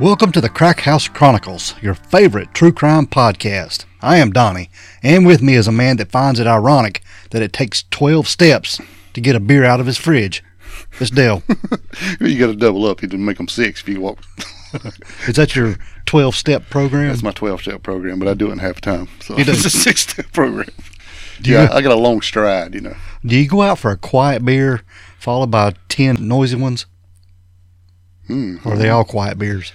Welcome to the Crack House Chronicles, your favorite true crime podcast. I am Donnie, and with me is a man that finds it ironic that it takes 12 steps to get a beer out of his fridge. It's Dale. you got to double up. You can make them six if you walk. is that your 12 step program? That's my 12 step program, but I do it in half time. So it's a six step program. Do you, yeah, I got a long stride, you know. do you go out for a quiet beer followed by 10 noisy ones? Hmm. Or are they all quiet beers?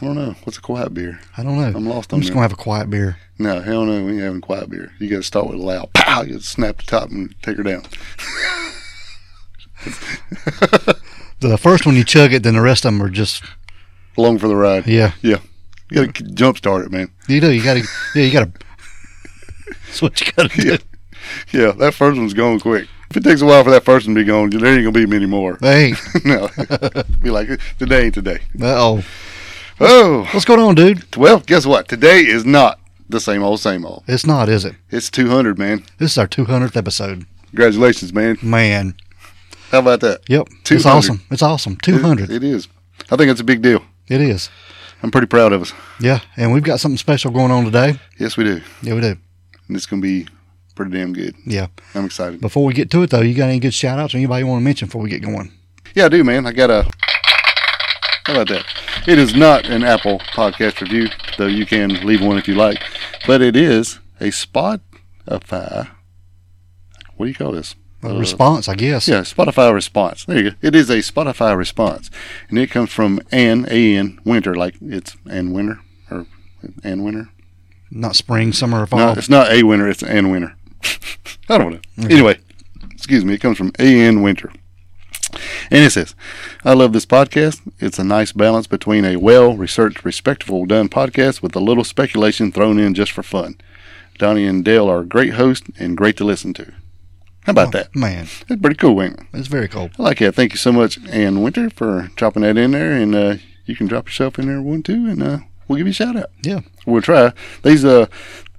I don't know. What's a quiet beer? I don't know. I'm lost I'm on just to have a quiet beer. No, hell no. We ain't having quiet beer. You got to start with a loud pow. You snap the top and take her down. The first one you chug it, then the rest of them are just, Along for the ride. yeah. Yeah. You got to jump start it, man. You do. You got to, yeah, you got to. That's what you got to do. Yeah. Yeah, that first one's going quick. If it takes a while for that first one to be gone, there ain't gonna be many more. They ain't. no, be like today ain't today. uh oh. Oh, What's going on, dude? well, guess what? Today is not the same old, same old. It's not, is it? It's 200, man. This is our 200th episode. Congratulations, man. Man. How about that? Yep. It's awesome. It's awesome. 200. It, it is. I think it's a big deal. it is. I'm pretty proud of us. Yeah. And we've got something special going on today. Yes, we do. Yeah, we do. And it's gonna be pretty damn good. Yeah. I'm excited. Before we get to it, though, you got any good shout outs or anybody you want to mention before we get going? Yeah, I do, man. I got a. How about that? It is not an Apple podcast review, though you can leave one if you like. But it is a Spotify. What do you call this? A Uh, response, I guess. Yeah, Spotify response. There you go. It is a Spotify response, and it comes from Ann A N Winter, like it's Ann Winter or Ann Winter. Not spring, summer, or fall. No, it's not a winter. It's Ann Winter. I don't know. Anyway, excuse me. It comes from A N Winter, and it says, "I love this podcast. It's a nice balance between a well-researched, respectful done podcast with a little speculation thrown in just for fun. Donnie and Dale are great hosts and great to listen to. How about that? Man, That's pretty cool, ain't it? it's very cool. I like that. Thank you so much, Ann Winter, for dropping that in there. And uh, you can drop yourself in there one too, and uh, we'll give you a shout out. Yeah. We'll try. These uh,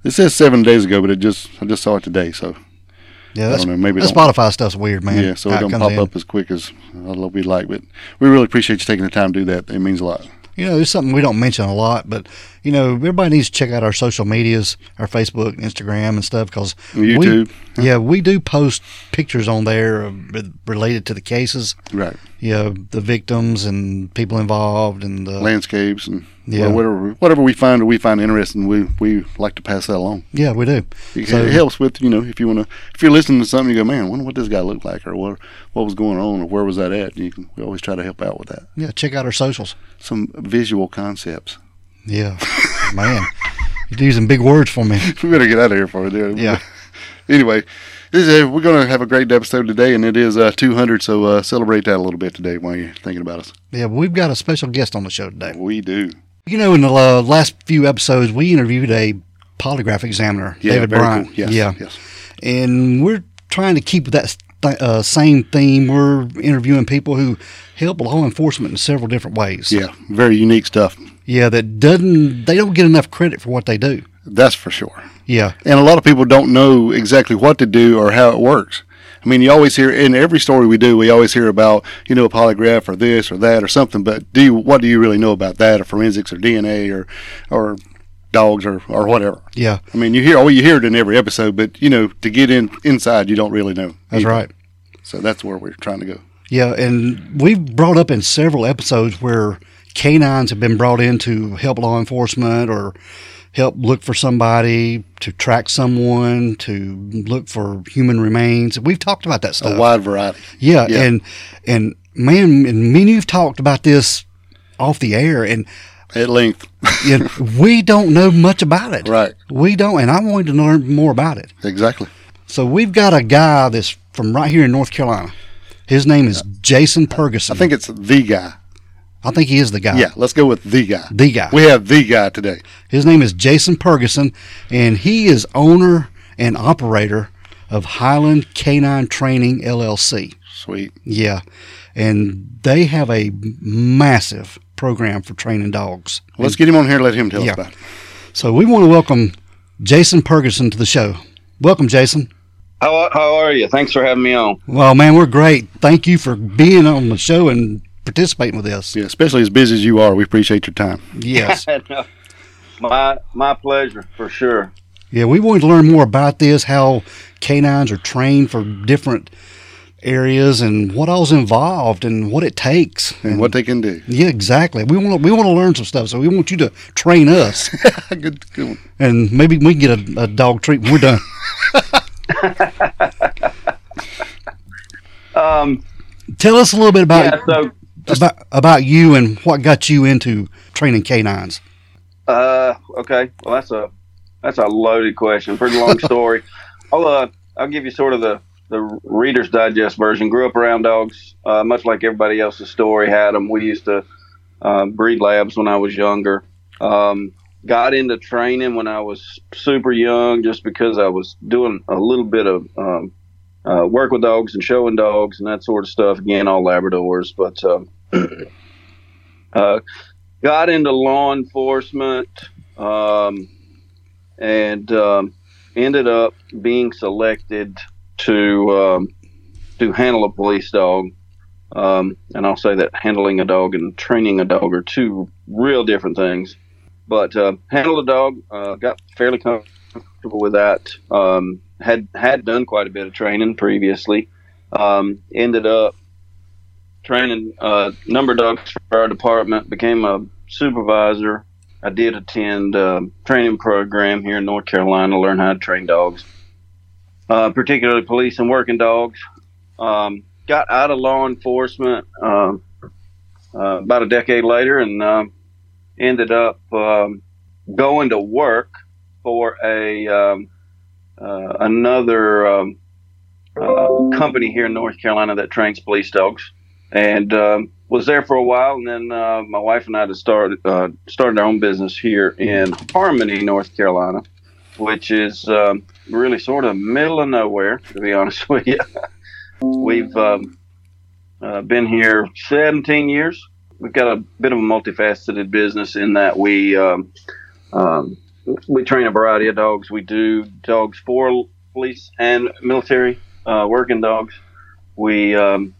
it says seven days ago, but it just I just saw it today, so Yeah, I that's, don't know. Maybe that Spotify stuff's weird, man. yeah, so how it don't pop in. up as quick as we like. But we really appreciate you taking the time to do that. It means a lot. You know, it's something we don't mention a lot, but you know, everybody needs to check out our social medias, our Facebook, Instagram, and stuff, because YouTube, yeah, we do post pictures on there related to the cases. right? You know, the victims and people involved, and the Landscapes and Yeah. well, whatever whatever we find or we find interesting, we we like to pass that along. yeah, we do. It, So- it helps with you know if you want to if you're listening to something, you go, man, I wonder what this guy looked like, or what what was going on, or where was that at? You can, we always try to help out with that. Yeah, check out our socials. Some visual concepts. Yeah, man, you're using big words for me. we better get out of here for it. Yeah. Anyway, this is we're going to have a great episode today, and it is uh, 200. So uh, celebrate that a little bit today while you're thinking about us. Yeah, we've got a special guest on the show today. We do. You know, in the uh, last few episodes, we interviewed a polygraph examiner, Yeah, David Bryant. Cool. Yes, Yeah, Yes. and we're trying to keep that th- uh, same theme. We're interviewing people who help law enforcement in several different ways. Yeah. Very unique stuff. Yeah, that doesn't they don't get enough credit for what they do. That's for sure. Yeah, And a lot of people don't know exactly what to do or how it works. I mean, you always hear in every story we do, we always hear about you know a polygraph or this or that or something. But do you, what do you really know about that or forensics or DNA or or dogs or or whatever? yeah, I mean, you hear oh you hear it in every episode, but you know to get in inside, you don't really know. that's either. right. So that's where we're trying to go. Yeah, and we've brought up in several episodes where canines have been brought in to help law enforcement or help look for somebody, to track someone, to look for human remains. We've talked about that stuff. A wide variety. yeah, yeah. and and man, and me and you've talked about this off the air, and At length, you know, we don't know much about it. right? We don't, and I wanted to learn more about it. Exactly. So we've got a guy that's from right here in North Carolina. His name is Jason Purgason. I think it's the guy. I think he is the guy. Yeah, let's go with the guy. The guy. We have the guy today. His name is Jason Purgason, and he is owner and operator of Highland Canine Training LLC. Sweet. Yeah. And they have a massive program for training dogs. Let's get him on here. and Let him tell Yeah. us about it. So we want to welcome Jason Purgason to the show. Welcome, Jason. How, how are you? Thanks for having me on. Well, man, we're great. Thank you for being on the show and participating with us. Yeah, especially as busy as you are, we appreciate your time. Yes. No, my my pleasure for sure. Yeah, we wanted to learn more about this, how canines are trained for different areas and what all's involved and what it takes And what they can do. Yeah, exactly. We want to we want to learn some stuff, so we want you to train us, good, good one. and maybe we can get a, a dog treat when we're done. Um, Tell us a little bit about yeah, so about about you and what got you into training canines. Uh, okay. Well, that's a that's a loaded question. Pretty long story. I'll uh, I'll give you sort of the the Reader's Digest version. Grew up around dogs, uh, much like everybody else's story had them. We used to uh, breed labs when I was younger. Um, got into training when I was super young, just because I was doing a little bit of um, uh, work with dogs and showing dogs and that sort of stuff. Again, all Labradors, but. Um, uh, got into law enforcement um, and um, ended up being selected to um, to handle a police dog. Um, and I'll say that handling a dog and training a dog are two real different things. But uh, handled a dog, uh, got fairly comfortable with that. Um, had had done quite a bit of training previously. Um, ended up training a number dogs for our department, became a supervisor. I did attend a training program here in North Carolina to learn how to train dogs, uh, particularly police and working dogs. Um, got out of law enforcement uh, uh, about a decade later and um, ended up um, going to work for a um, uh, another um, uh, company here in North Carolina that trains police dogs and um, was there for a while. And then uh, my wife and I had started uh, started our own business here in Harmony, North Carolina, which is um, really sort of middle of nowhere, to be honest with you. We've um, uh, been here 17 years. We've got a bit of a multifaceted business in that we um, um, we train a variety of dogs. We do dogs for police and military uh, working dogs. We um,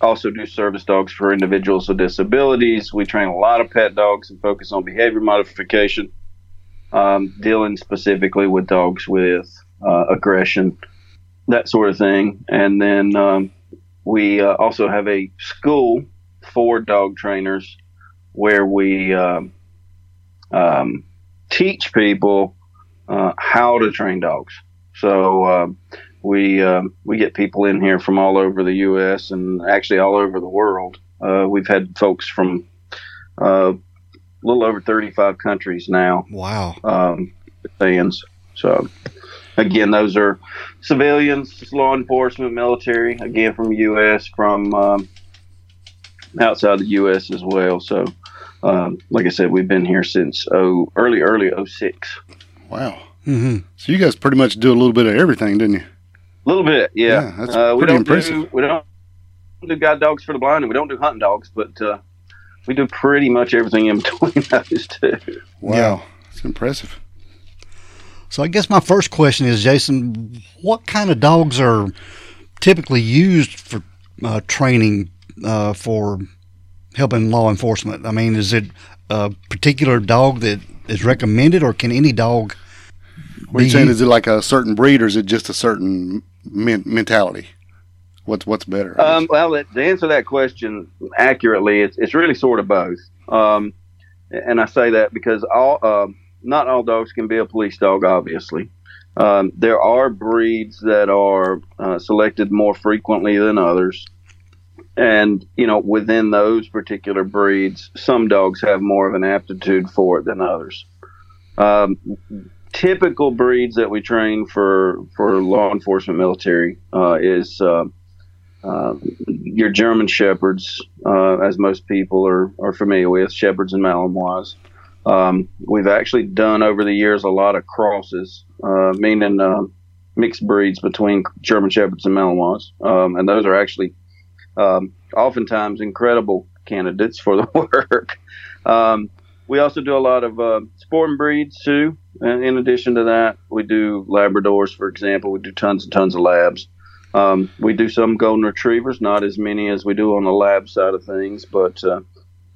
also do service dogs for individuals with disabilities. We train a lot of pet dogs and focus on behavior modification, um, dealing specifically with dogs with uh, aggression, that sort of thing. And then um, we uh, also have a school for dog trainers where we um, um teach people uh, how to train dogs. So um, we uh, we get people in here from all over the U.S. and actually all over the world. Uh, we've had folks from uh, a little over 35 countries now. Wow. Um, fans. So again, those are civilians, law enforcement, military. Again, from U.S. from um, outside the U.S. as well. So. Um, like I said, we've been here since oh early early 06. Wow. hmm So you guys pretty much do a little bit of everything, didn't you? A little bit, yeah. Yeah, that's uh, we pretty don't impressive. Do, we don't do guide dogs for the blind, and we don't do hunting dogs, but uh, we do pretty much everything in between those two. Wow. Yeah. It's impressive. So I guess my first question is, Jason, what kind of dogs are typically used for uh, training uh, for helping law enforcement? I mean, is it a particular dog that is recommended, or can any dog? What are you saying? Is it like a certain breed or is it just a certain men- mentality? What's what's better? Um, well, to answer that question accurately, it's, it's really sort of both. Um, and I say that because all um not all dogs can be a police dog, obviously. Um, there are breeds that are uh, selected more frequently than others. And, you know, within those particular breeds, some dogs have more of an aptitude for it than others. Um, typical breeds that we train for, for law enforcement military uh, is uh, uh, your German Shepherds, uh, as most people are, are familiar with, Shepherds and Malinois. Um, we've actually done over the years a lot of crosses, uh, meaning uh, mixed breeds between German Shepherds and Malinois, um, and those are actually um, oftentimes incredible candidates for the work. Um, we also do a lot of uh, sporting breeds too. And in addition to that, we do Labradors, for example. We do tons and tons of labs. Um, we do some golden retrievers, not as many as we do on the lab side of things, but uh,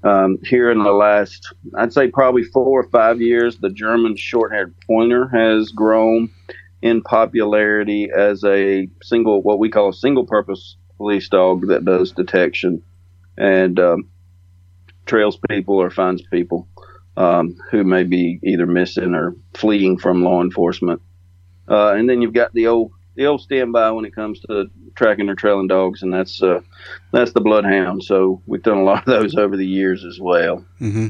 um, here in the last, I'd say probably four or five years, the German short-haired pointer has grown in popularity as a single, what we call a single-purpose police dog that does detection and um, trails people or finds people um, who may be either missing or fleeing from law enforcement. Uh, and then you've got the old the old standby when it comes to tracking or trailing dogs, and that's uh, that's the bloodhound. So we've done a lot of those over the years as well. Mm-hmm.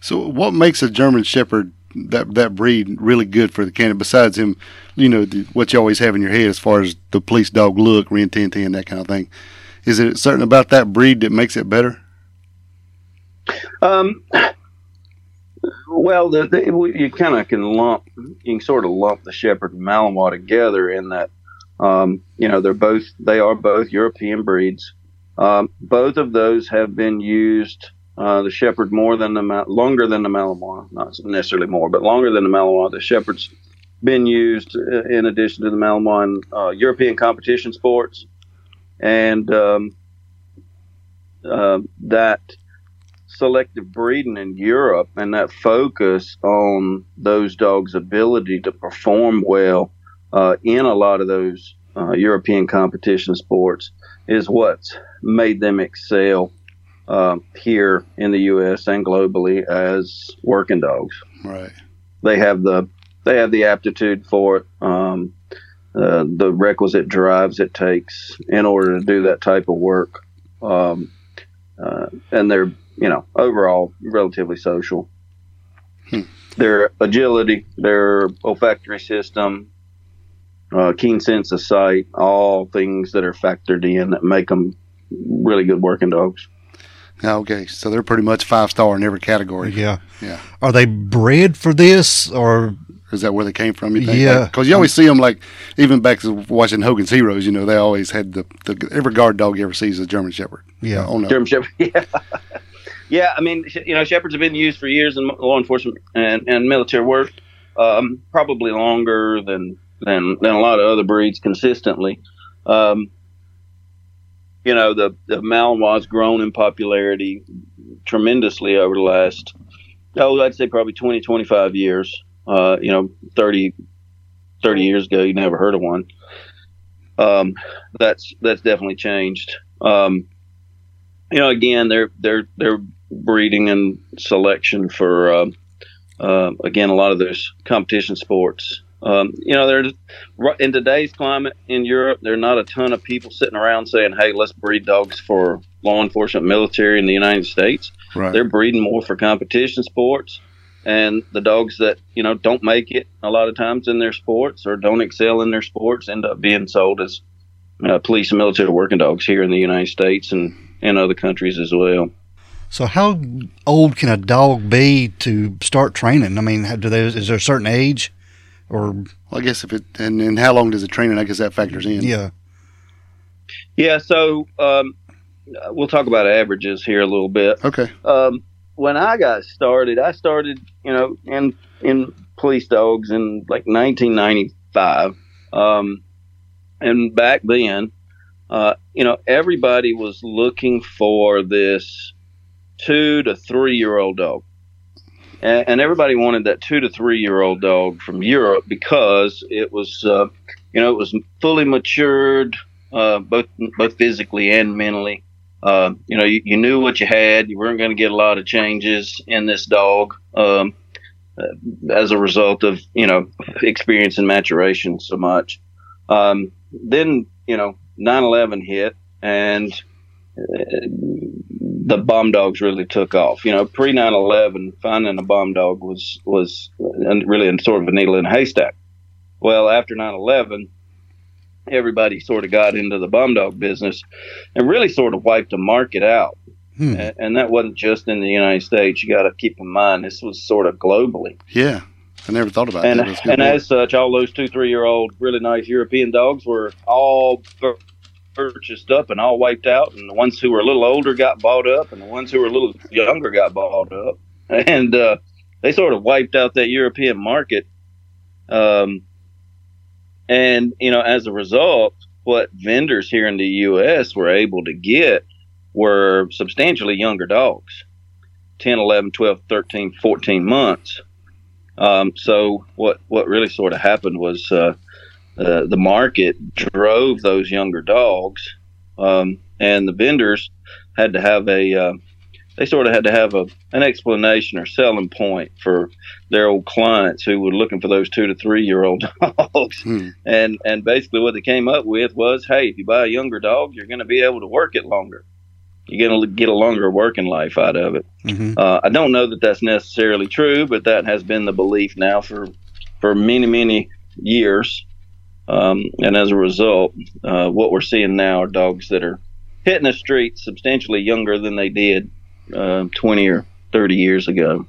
So, what makes a German Shepherd that that breed really good for the canine? Besides him, you know, the, what you always have in your head as far as the police dog look, rin tin tin, that kind of thing. Is it certain about that breed that makes it better? Um, well, the, the, you kind of can lump, you can sort of lump the Shepherd and Malinois together in that, um, you know, they're both, they are both European breeds. Um, both of those have been used, uh, the Shepherd more than the, longer than the Malinois, not necessarily more, but longer than the Malinois. The Shepherd's been used in addition to the Malinois in uh, European competition sports. And, um, uh, that, selective breeding in Europe and that focus on those dogs' ability to perform well uh, in a lot of those uh, European competition sports is what's made them excel uh, here in the U.S. and globally as working dogs. Right. They have the they have the aptitude for it, um, uh, the requisite drives it takes in order to do that type of work, um, uh, and they're you know, overall relatively social. Hmm. Their agility, their olfactory system, uh, keen sense of sight, all things that are factored in that make them really good working dogs. Okay, so they're pretty much five star in every category. Yeah. Yeah. Are they bred for this or Is that where they came from? You think? Yeah. Because you always see them like, even back to watching Hogan's Heroes. You know, they always had the, the every guard dog you ever sees is a German Shepherd. Yeah. Oh no. German Shepherd, yeah. Yeah, I mean, you know, Shepherds have been used for years in law enforcement and, and military work, um, probably longer than, than than a lot of other breeds consistently. Um, you know, the, the Malinois grown in popularity tremendously over the last, oh, I'd say probably 20, 25 years. Uh, you know, 30, 30 years ago, you never heard of one. Um, that's that's definitely changed. Um, you know, again, they're they're they're breeding and selection for uh, uh, again a lot of those competition sports. Um, you know, there's in today's climate in Europe, there are not a ton of people sitting around saying, "Hey, let's breed dogs for law enforcement, military in the United States." Right. They're breeding more for competition sports, and the dogs that you know don't make it a lot of times in their sports or don't excel in their sports end up being sold as uh, police and military working dogs here in the United States and in other countries as well. So? How old can a dog be to start training? I mean, how- do they, is there a certain age, or Well, I guess if it and, and how long does it training? I guess that factors in. yeah, Yeah, so um, we'll talk about averages here a little bit. Okay. Um, when I got started, I started, you know, in in police dogs in like 1995, um, and back then, uh, you know, everybody was looking for this two to three year old dog. And, and everybody wanted that two to three year old dog from Europe because it was, uh, you know, it was fully matured, uh, both both physically and mentally. Uh, you know, you, you knew what you had. You weren't going to get a lot of changes in this dog um, uh, as a result of you know experience and maturation so much. Um, then you know 9/11 hit and uh, the bomb dogs really took off. You know, pre 9/11, finding a bomb dog was was really sort of a needle in a haystack. Well, after 9/11, everybody sort of got into the bomb dog business and really sort of wiped the market out. Hmm. A- And that wasn't just in the United States. You got to keep in mind this was sort of globally. Yeah. I never thought about And that. That's a good and point. as such, all those two, three year old, really nice European dogs were all purchased up and all wiped out. And the ones who were a little older got bought up, and the ones who were a little younger got bought up. And uh, they sort of wiped out that European market. Um, and you know, as a result, what vendors here in the U.S. were able to get were substantially younger dogs 10, 11, 12, 13, 14 months. Um, so what what really sort of happened was uh, uh, the market drove those younger dogs, um, and the vendors had to have a uh, they sort of had to have a an explanation or selling point for their old clients who were looking for those two to three year old dogs. Hmm. And and basically what they came up with was, hey, if you buy a younger dog, you're going to be able to work it longer. You're going to get a longer working life out of it. hmm Uh, I don't know that that's necessarily true, but that has been the belief now for for many many years. Um, and as a result, uh, what we're seeing now are dogs that are hitting the streets substantially younger than they did uh, 20 or 30 years ago.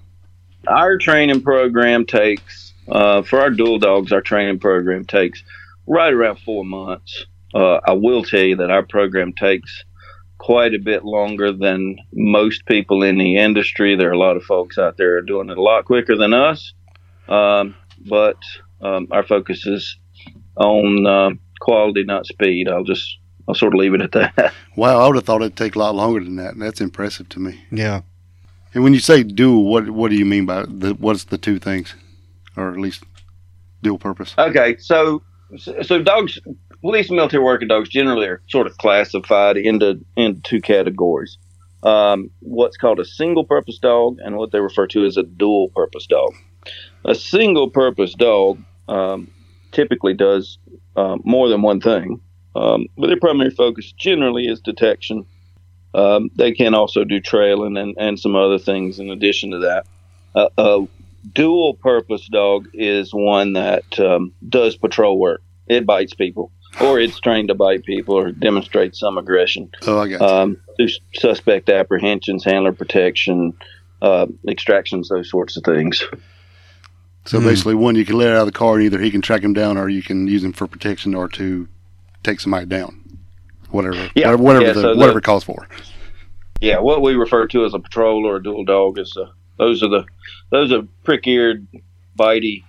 Our training program takes, uh, for our dual dogs, our training program takes right around four months. Uh, I will tell you that our program takes quite a bit longer than most people in the industry. There are a lot of folks out there doing it a lot quicker than us, um, but um, our focus is on uh, quality, not speed. I'll just I'll sort of leave it at that. Wow, I would have thought it'd take a lot longer than that. That's impressive to me. Yeah. And when you say dual, what what do you mean by the what's the two things, or at least dual purpose? Okay, so so dogs, police and military working dogs generally are sort of classified into into two categories. Um, what's called a single purpose dog and what they refer to as a dual purpose dog. A single purpose dog um, typically does uh, more than one thing, um, but their primary focus generally is detection. Um, they can also do trailing and, and some other things in addition to that. Uh, a dual purpose dog is one that um, does patrol work. It bites people, or it's trained to bite people, or demonstrates some aggression. Oh, I got you. Um, suspect apprehensions, handler protection, uh, extractions, those sorts of things. So Hmm. basically, one you can let out of the car, and either he can track him down, or you can use him for protection, or to take somebody down. Whatever, Yeah, whatever, whatever, yeah, the, so the- whatever it calls for. Yeah, what we refer to as a patrol or a dual dog is uh, those are the those are prick-eared, bitey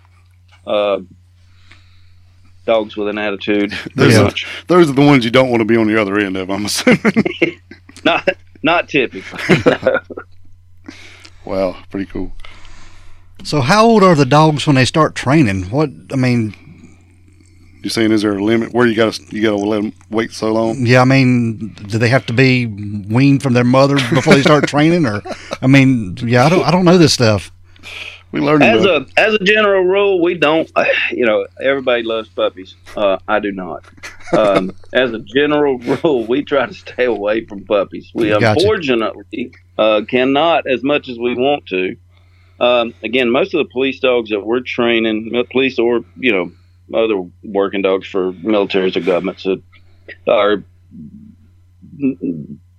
uh, dogs with an attitude. Pretty Yeah. much. Those are the ones you don't want to be on the other end of. I'm assuming. Not not typically. wow, pretty cool. So how old are the dogs when they start training? What I mean, You saying is there a limit where you got to you got to let them wait so long? yeah, I mean, do they have to be weaned from their mother before they start training, or I mean, yeah, I don't, I don't know this stuff. We learn as about a as a general rule, we don't. You know, everybody loves puppies. Uh, I do not. Um, as a general rule, we try to stay away from puppies. We Gotcha. unfortunately uh, cannot as much as we want to. Um, again, most of the police dogs that we're training, police or you know other working dogs for militaries or governments, uh, are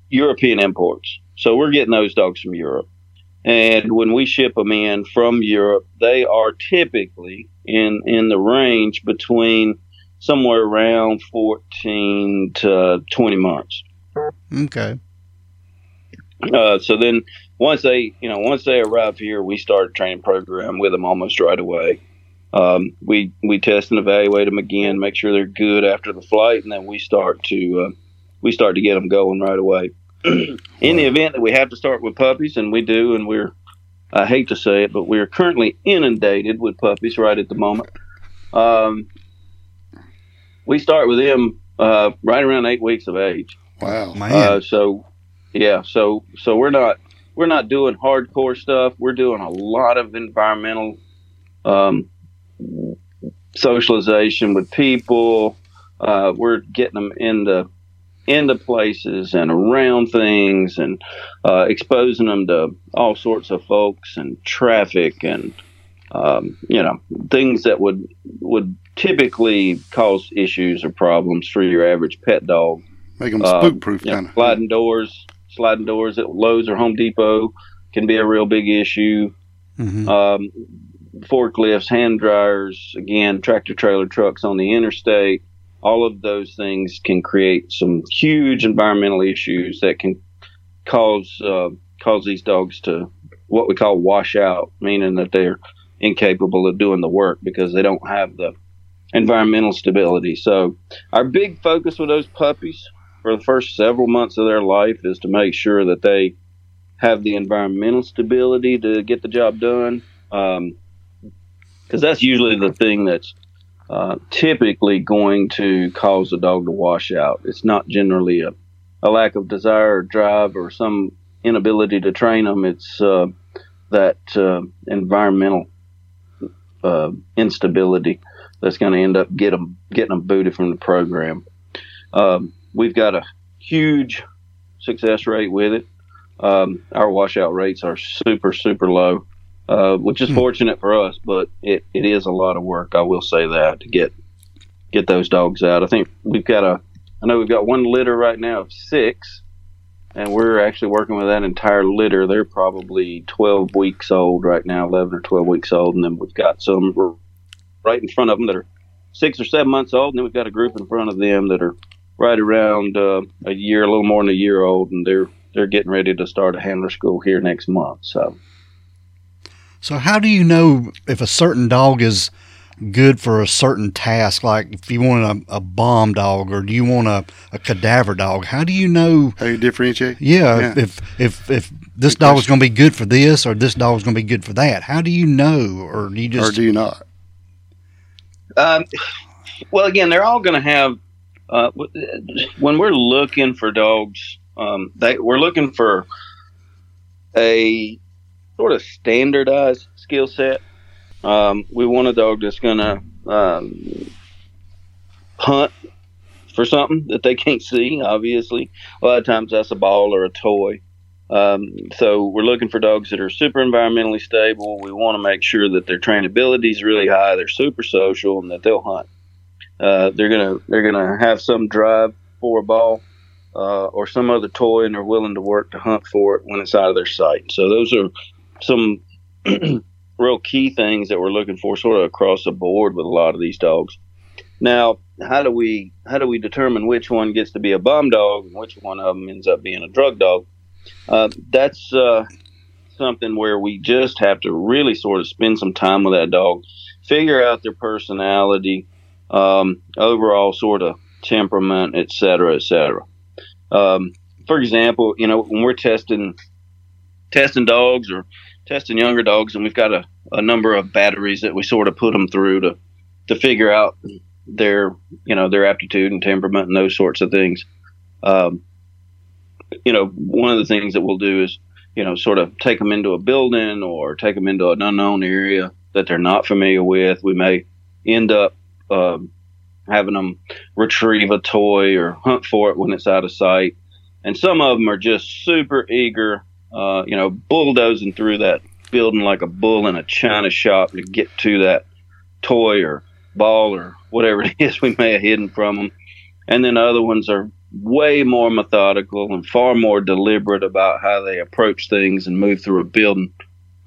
European imports. So we're getting those dogs from Europe. And when we ship them in from Europe, they are typically in in the range between somewhere around 14 to 20 months. Okay. Uh, so then once they, you know, once they arrive here, we start a training program with them almost right away. Um, we we test and evaluate them again, make sure they're good after the flight, and then we start to uh, we start to get them going right away. In the event that we have to start with puppies, and we do, and we're I hate to say it, but we're currently inundated with puppies right at the moment. Um, we start with them uh, right around eight weeks of age. Wow. Man. Uh, so yeah, so so we're not we're not doing hardcore stuff. We're doing a lot of environmental um, socialization with people. Uh, we're getting them into into places and around things and uh, exposing them to all sorts of folks and traffic and um, you know things that would would typically cause issues or problems for your average pet dog Make them uh, spook proof know, kind of. sliding doors, sliding doors at Lowe's or Home Depot can be a real big issue. hmm Um, forklifts, hand dryers, again, tractor trailer trucks on the interstate. All of those things can create some huge environmental issues that can cause uh, cause these dogs to what we call wash out, meaning that they're incapable of doing the work because they don't have the environmental stability. So our big focus with those puppies for the first several months of their life is to make sure that they have the environmental stability to get the job done. Because um, that's usually the thing that's uh, typically going to cause the dog to wash out. It's not generally a, a lack of desire or drive or some inability to train them. It's uh, that uh, environmental uh, instability that's going to end up get them, getting them booted from the program. Um, we've got a huge success rate with it. Um, our washout rates are super, super low, uh, which is hmm. fortunate for us, but it, it is a lot of work. I will say that to get get those dogs out. I think we've got a, I know we've got one litter right now of six, and we're actually working with that entire litter. They're probably 12 weeks old right now, 11 or 12 weeks old, and then we've got some right in front of them that are six or seven months old, and then we've got a group in front of them that are right around uh, a year, a little more than a year old, and they're they're getting ready to start a handler school here next month. So, so how do you know if a certain dog is good for a certain task? Like if you want a, a bomb dog or do you want a, a cadaver dog? How do you know? How you differentiate? Yeah, yeah. if if if this good dog is going to be good for this or this dog is going to be good for that. How do you know, or do you just or do you not? Um, well, again, they're all going to have uh, when we're looking for dogs, um, they, we're looking for a sort of standardized skill set. Um, we want a dog that's going to um, hunt for something that they can't see, obviously. A lot of times that's a ball or a toy. Um, so we're looking for dogs that are super environmentally stable. We want to make sure that their trainability is really high, they're super social, and that they'll hunt. Uh, they're gonna they're gonna have some drive for a ball uh, or some other toy, and they're willing to work to hunt for it when it's out of their sight. So those are some real key things that we're looking for, sort of across the board with a lot of these dogs. Now, how do we how do we determine which one gets to be a bomb dog and which one of them ends up being a drug dog? Uh, that's uh, something where we just have to really sort of spend some time with that dog, figure out their personality, um, overall sort of temperament, et cetera, et cetera. Um, for example, you know, when we're testing testing dogs or testing younger dogs, and we've got a, a number of batteries that we sort of put them through to to figure out their you know their aptitude and temperament and those sorts of things. Um, you know, one of the things that we'll do is you know sort of take them into a building or take them into an unknown area that they're not familiar with. We may end up uh, having them retrieve a toy or hunt for it when it's out of sight. And some of them are just super eager, uh, you know, bulldozing through that building like a bull in a china shop to get to that toy or ball or whatever it is we may have hidden from them. And then other ones are way more methodical and far more deliberate about how they approach things and move through a building.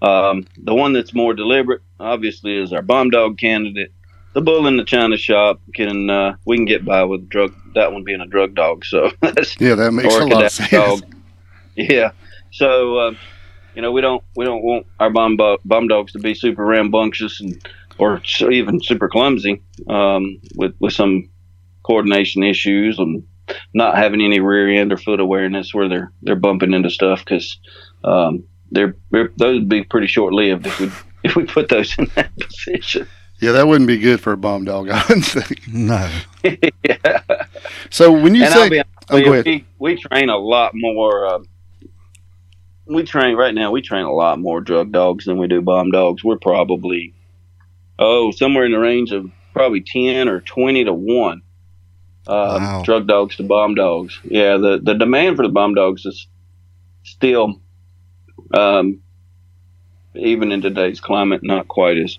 Um, the one that's more deliberate, obviously, is our bomb dog candidate the bull in the china shop can uh, we can get by with drug that one being a drug dog. So yeah, that makes a lot of sense. Dog. Yeah, so uh, you know we don't we don't want our bomb bomb dogs to be super rambunctious and or even super clumsy um, with with some coordination issues and not having any rear end or foot awareness where they're they're bumping into stuff because um, they're, they're those would be pretty short lived if we if we put those in that position. Yeah, that wouldn't be good for a bomb dog, I wouldn't think. No. yeah. So when you and say, oh, go ahead. We, we, train a lot more. Uh, we train right now. We train a lot more drug dogs than we do bomb dogs. We're probably oh somewhere in the range of probably ten or twenty to one. Uh, wow. Drug dogs to bomb dogs. Yeah, the the demand for the bomb dogs is still, um, even in today's climate, not quite as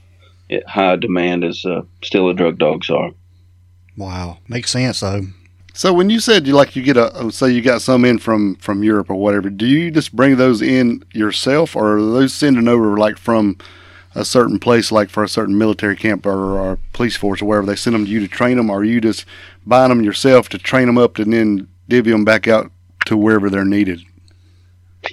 high demand as uh, still the drug dogs are. Wow, makes sense though. So when you said you like you get a oh, say you got some in from from Europe or whatever, do you just bring those in yourself, or are those sending over like from a certain place, like for a certain military camp or, or police force or wherever they send them to you to train them, or are you just buying them yourself to train them up and then divvy them back out to wherever they're needed?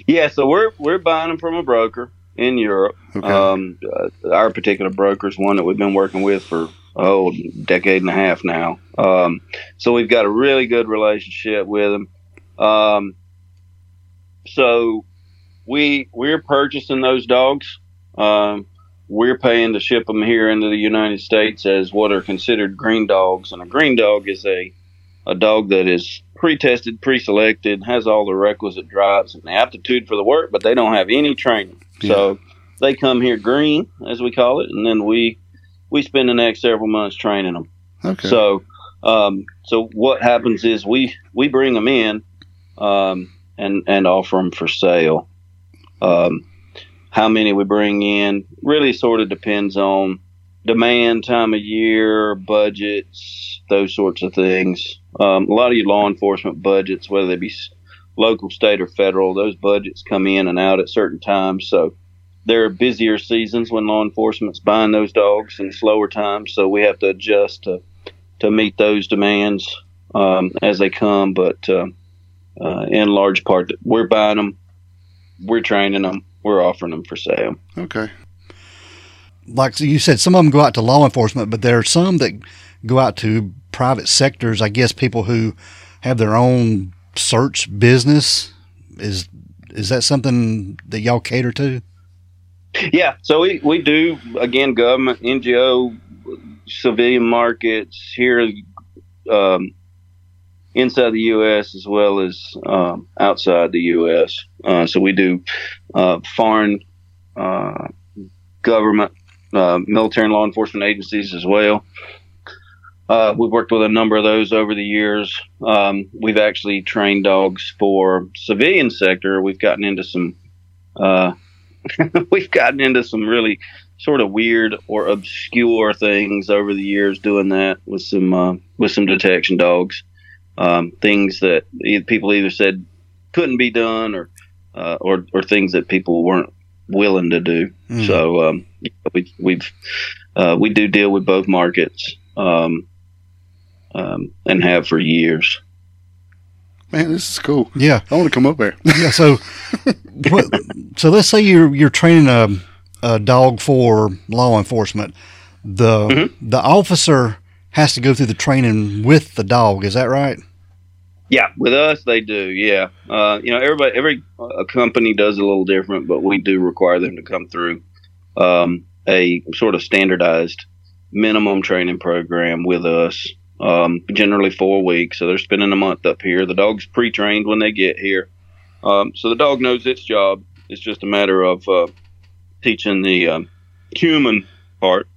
Yeah, so we're we're buying them from a broker in Europe. Okay. Um, uh, our particular broker is one that we've been working with for oh decade and a half now. Um, so we've got a really good relationship with them. Um, so we we're purchasing those dogs. Um, we're paying to ship them here into the United States as what are considered green dogs, and a green dog is a a dog that is pre-tested, pre-selected, has all the requisite drives and aptitude for the work, but they don't have any training. Yeah. So they come here green, as we call it, and then we we spend the next several months training them. Okay. So, um, so what happens is we we bring them in, um, and and offer them for sale. Um, how many we bring in really sort of depends on demand, time of year, budgets, those sorts of things. Um, a lot of your law enforcement budgets, whether they be local, state, or federal, those budgets come in and out at certain times. So there are busier seasons when law enforcement's buying those dogs and slower times. So we have to adjust to to meet those demands um, as they come. But uh, uh, in large part, we're buying them, we're training them, we're offering them for sale. okay. Like you said, some of them go out to law enforcement, but there are some that go out to private sectors. I guess people who have their own search business. Is is that something that y'all cater to? Yeah, so we, we do again government, NGO, civilian markets here um, inside the U.S. as well as um, outside the U.S. Uh, so we do uh, foreign uh, government, uh, military and law enforcement agencies as well. Uh, we've worked with a number of those over the years. Um, we've actually trained dogs for civilian sector. We've gotten into some uh, we've gotten into some really sort of weird or obscure things over the years doing that with some uh, with some detection dogs um, things that people either said couldn't be done or uh, or or things that people weren't willing to do Mm. so um, we, we've uh, we do deal with both markets um, um, and have for years Man, this is cool. Yeah, I want to come up there. yeah. So, what, so let's say you're you're training a, a dog for law enforcement. The Mhm. the officer has to go through the training with the dog. Is that right? Yeah, with us they do. Yeah, uh, you know, everybody, every uh, company does a little different, but we do require them to come through um, a sort of standardized minimum training program with us. Um, generally four weeks, so they're spending a month up here. The dog's pre-trained when they get here, um, so the dog knows its job. It's just a matter of uh, teaching the um, human part,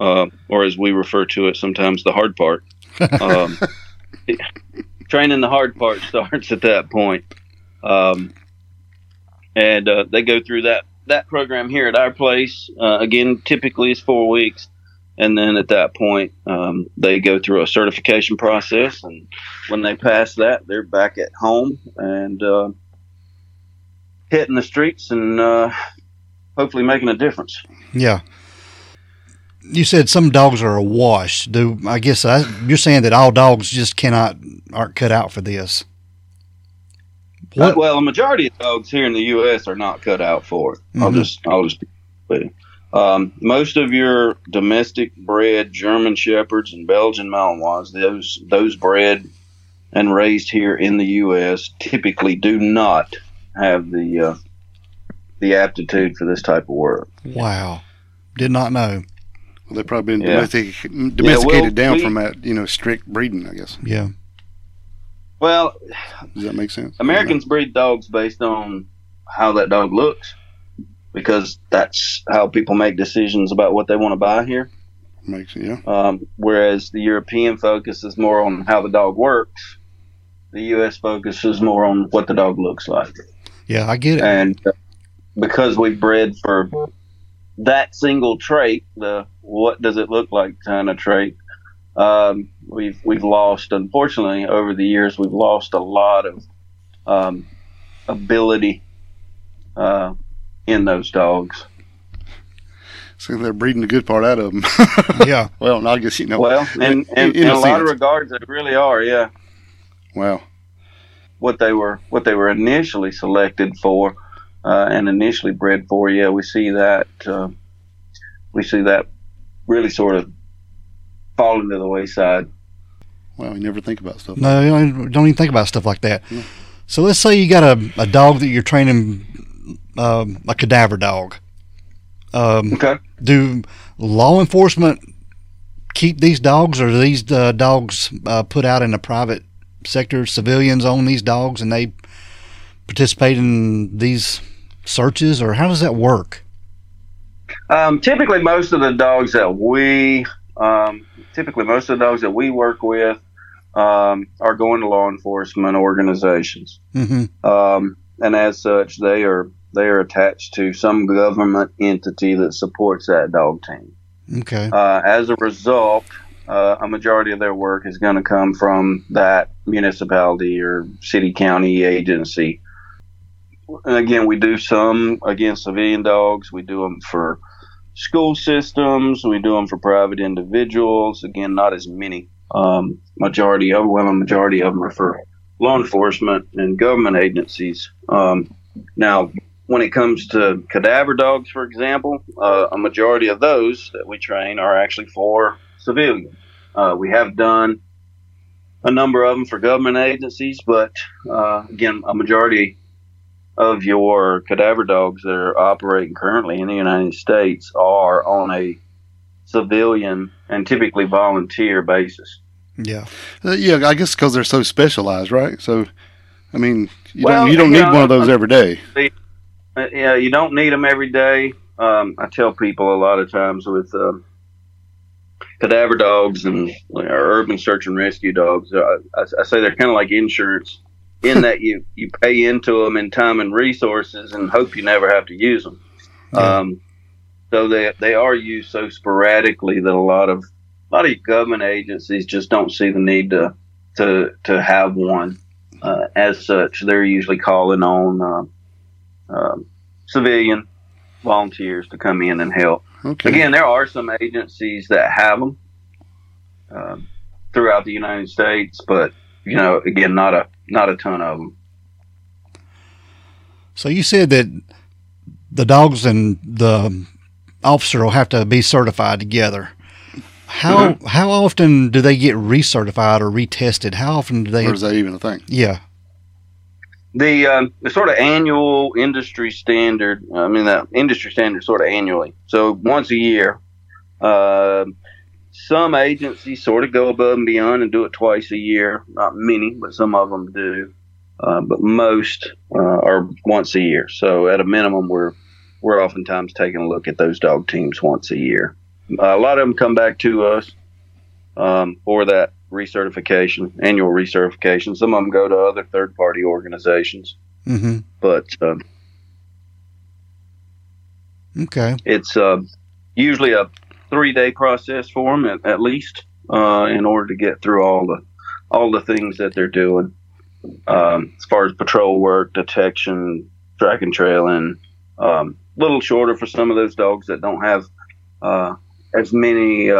uh, or as we refer to it sometimes, the hard part. Um, training the hard part starts at that point. Um, and uh, they go through that that program here at our place. Uh, again, typically it's four weeks, and then at that point um, they go through a certification process. And when they pass that, they're back at home and uh, hitting the streets and uh, hopefully making a difference. Yeah. You said some dogs are a wash. Do I guess I, you're saying that all dogs just cannot aren't cut out for this? Uh, What? well, a majority of dogs here in the U.S. are not cut out for it. I'll Mhm. just, I'll just, you. Um, most of your domestic bred German shepherds and Belgian Malinois, those those bred and raised here in the U.S. typically do not have the uh, the aptitude for this type of work. Wow. Did not know. Well, they've probably been Yeah. domestic, domesticated down we- from that, you know, strict breeding. I guess. Yeah. Well, Does that make sense? Americans breed dogs based on how that dog looks, because that's how people make decisions about what they want to buy here. makes yeah. Um, whereas the European focus is more on how the dog works. The U.S. focuses more on what the dog looks like. Yeah, I get it. And uh, because we bred for that single trait, the what does it look like kind of trait, um, we've we've lost. Unfortunately, over the years, we've lost a lot of um, ability uh, in those dogs. So they're breeding the good part out of them. Yeah. well, I guess you know. Well, and, in- and in in, a a lot of regards, they really are. Yeah. wow. what they were what they were initially selected for uh, and initially bred for. Yeah, we see that uh, we see that really sort of falling to the wayside. Wow, you never think about stuff. No, I don't even think about stuff like that. No. So let's say you got a, a dog that you're training, um, a cadaver dog. Um, Okay. do law enforcement keep these dogs, or are these uh, dogs uh, put out in the private sector? Civilians own these dogs, and they participate in these searches, or how does that work? Um, typically, most of the dogs that we um, typically most of the dogs that we work with um, are going to law enforcement organizations, Mm-hmm. um, and as such, they are they are attached to some government entity that supports that dog team. Okay. Uh, as a result, uh, a majority of their work is going to come from that municipality or city county agency. And again, we do some against civilian dogs. We do them for school systems. We do them for private individuals. Again, not as many. Um, majority, overwhelming majority of them are for law enforcement and government agencies. Um, now, when it comes to cadaver dogs, for example, uh, a majority of those that we train are actually for civilians. Uh, we have done a number of them for government agencies, but uh, again, a majority of your cadaver dogs that are operating currently in the United States are on a civilian and typically volunteer basis. Yeah. Uh, yeah, I guess because they're so specialized, right? So, I mean, you Well, don't you don't you need know, one of those every day. Uh, yeah, you don't need them every day. Um, I tell people a lot of times with um, cadaver dogs and or urban search and rescue dogs, uh, I, I say they're kind of like insurance in that you, you pay into them in time and resources and hope you never have to use them. Yeah. Um, so they they are used so sporadically that a lot of a lot of government agencies just don't see the need to to to have one. Uh, as such, they're usually calling on uh, um, civilian volunteers to come in and help. Okay. Again, there are some agencies that have them um, throughout the United States, but you know, again, not a not a ton of them. So you said that the dogs and the officer will have to be certified together. How Mm-hmm. how often do they get recertified or retested? How often do they? or is that even a thing? yeah. The um, the sort of annual industry standard. I mean, the industry standard sort of annually. So once a year. Um some agencies sort of go above and beyond and do it twice a year. Not many, but some of them do. Uh, but most uh, are once a year. So at a minimum, we're we're oftentimes taking a look at those dog teams once a year. Uh, a lot of them come back to us um, for that recertification, annual recertification. Some of them go to other third party organizations, Mm-hmm. but um, Okay. it's uh, usually a three day process for them at, at least uh, in order to get through all the all the things that they're doing um, as far as patrol work, detection, track and trailing. Um, little shorter for some of those dogs that don't have uh, as many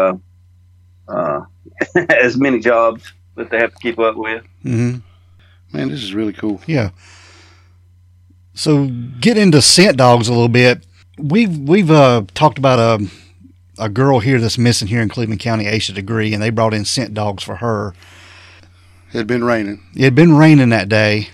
uh, as many jobs that they have to keep up with. Mm-hmm. Man, this is really cool. Yeah. So get into scent dogs a little bit. We've we've uh, talked about a a girl here that's missing here in Cleveland County, Asha Degree, and they brought in scent dogs for her. It had been raining. It had been raining that day.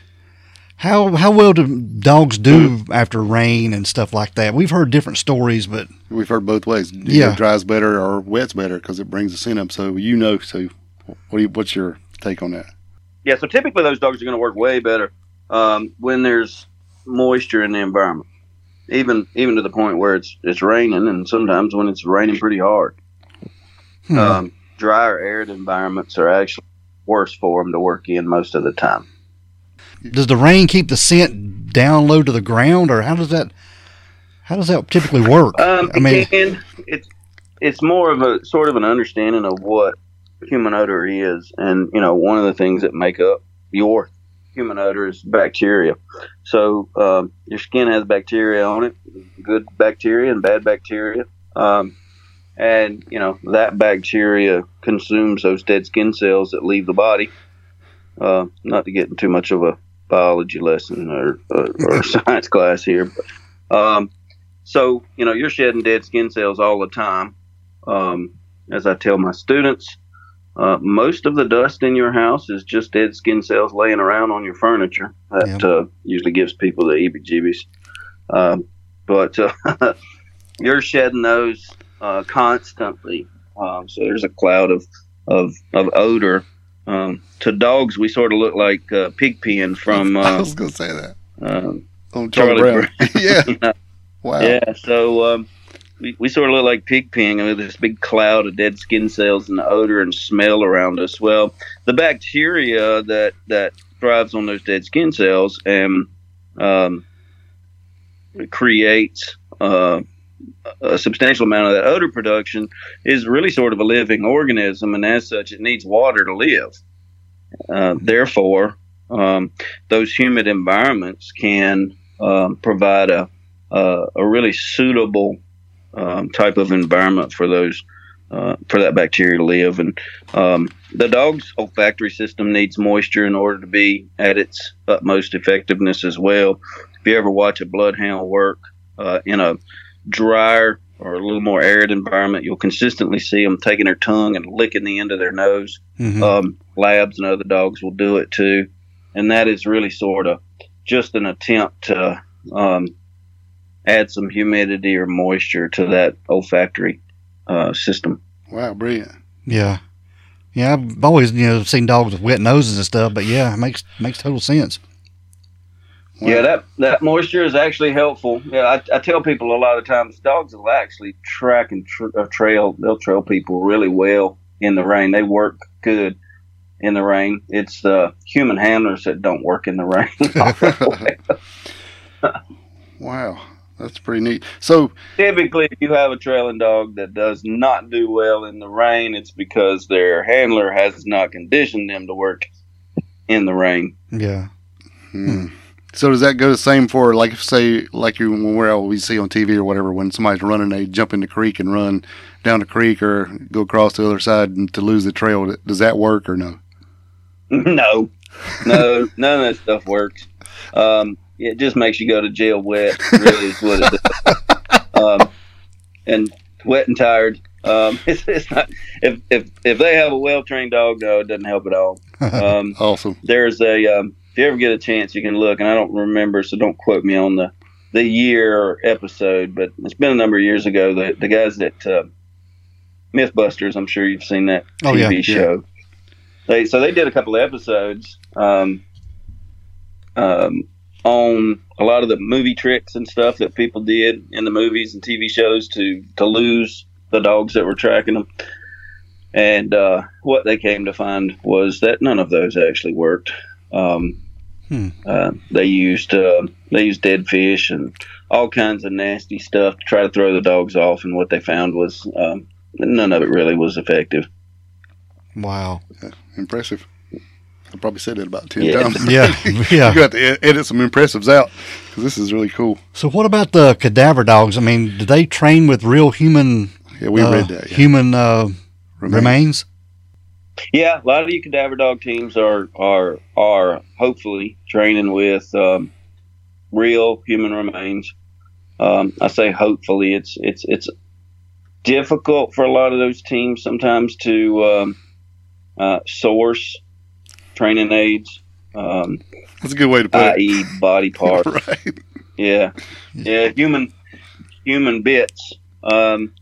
How how well do dogs do after rain and stuff like that? We've heard different stories, but We've heard both ways. Either Yeah. dries better or wet's better because it brings the scent up. So you know. So what do you, what's your take on that? Yeah, so typically those dogs are going to work way better um, when there's moisture in the environment, even even to the point where it's it's raining, and sometimes when it's raining pretty hard. hmm, Um, drier, arid environments are actually worse for them to work in most of the time. Does the rain keep the scent down low to the ground, or how does that how does that typically work? Um, I mean, again, it's it's more of a sort of an understanding of what human odor is, and you know, one of the things that make up your human odor is bacteria. So um, your skin has bacteria on it, good bacteria and bad bacteria, um, and you know that bacteria consumes those dead skin cells that leave the body. Uh, not to get into too much of a biology lesson or, or, or science class here, but um, so you know you're shedding dead skin cells all the time, um, as I tell my students, uh, most of the dust in your house is just dead skin cells laying around on your furniture. That uh, usually gives people the heebie-jeebies. Um, but uh, you're shedding those uh, constantly. Um, so there's a cloud of of, of odor. Um, to dogs, we sort of look like uh, Pigpen from. Uh, I was going to say that. um, On Charlie, Charlie Brown. yeah. Wow. Yeah, so um, we, we sort of look like Pigpen. I mean, this big cloud of dead skin cells and the odor and smell around us. Well, the bacteria that that thrives on those dead skin cells and um, creates uh, a substantial amount of that odor production is really sort of a living organism, and as such, it needs water to live. Uh, therefore, um, those humid environments can um, provide a a really suitable um, type of environment for those uh, for that bacteria to live. And um, the dog's olfactory system needs moisture in order to be at its utmost effectiveness as well. If you ever watch a bloodhound work uh, in a drier or a little more arid environment, you'll consistently see them taking their tongue and licking the end of their nose. Mhm. Um, labs and other dogs will do it too, and that is really sort of just an attempt to um, add some humidity or moisture to that olfactory uh, system. Wow, brilliant. yeah. Yeah, I've always you know seen dogs with wet noses and stuff, but yeah, it makes makes total sense. Wow. Yeah, that that moisture is actually helpful. Yeah, I, I tell people a lot of times dogs will actually track and tr- uh, trail. They'll trail people really well in the rain. They work good in the rain. It's the human handlers that don't work in the rain. Wow. That's pretty neat. So, Typically, if you have a trailing dog that does not do well in the rain, it's because their handler has not conditioned them to work in the rain. Yeah. hmm. So does that go the same for like say like you when we're we see on TV or whatever when somebody's running they jump in the creek and run down the creek or go across the other side and to lose the trail does that work or no? no, no, none of that stuff works. Um, it just makes you go to jail wet. Really, is what it does. Um, and wet and tired. Um, it's, it's not. If if if they have a well trained dog, no, it doesn't help at all. Um, Awesome. there's a um, you ever get a chance, you can look. And I don't remember, so don't quote me on the the year or episode, but it's been a number of years ago. The the guys that uh, MythBusters, I'm sure you've seen that Oh, TV yeah, yeah. show. They so they did a couple of episodes um, um, on a lot of the movie tricks and stuff that people did in the movies and TV shows to to lose the dogs that were tracking them. And uh, what they came to find was that none of those actually worked. Um, Hmm. uh, they used uh, they used dead fish and all kinds of nasty stuff to try to throw the dogs off. And what they found was um, none of it really was effective. Wow. Impressive. I probably said that about 10 Yeah. times. Yeah. you Yeah. got to edit some impressives out because this is really cool. So what about the cadaver dogs? I mean, do they train with real human Yeah, we uh, read that. Yeah. human uh, Remains. remains? Yeah, a lot of you cadaver dog teams are are are hopefully training with um, real human remains. Um, I say hopefully. It's it's it's difficult for a lot of those teams sometimes to um, uh, source training aids, um, That's a good way to put i.e., body parts. right. Yeah, yeah, human human bits. Um,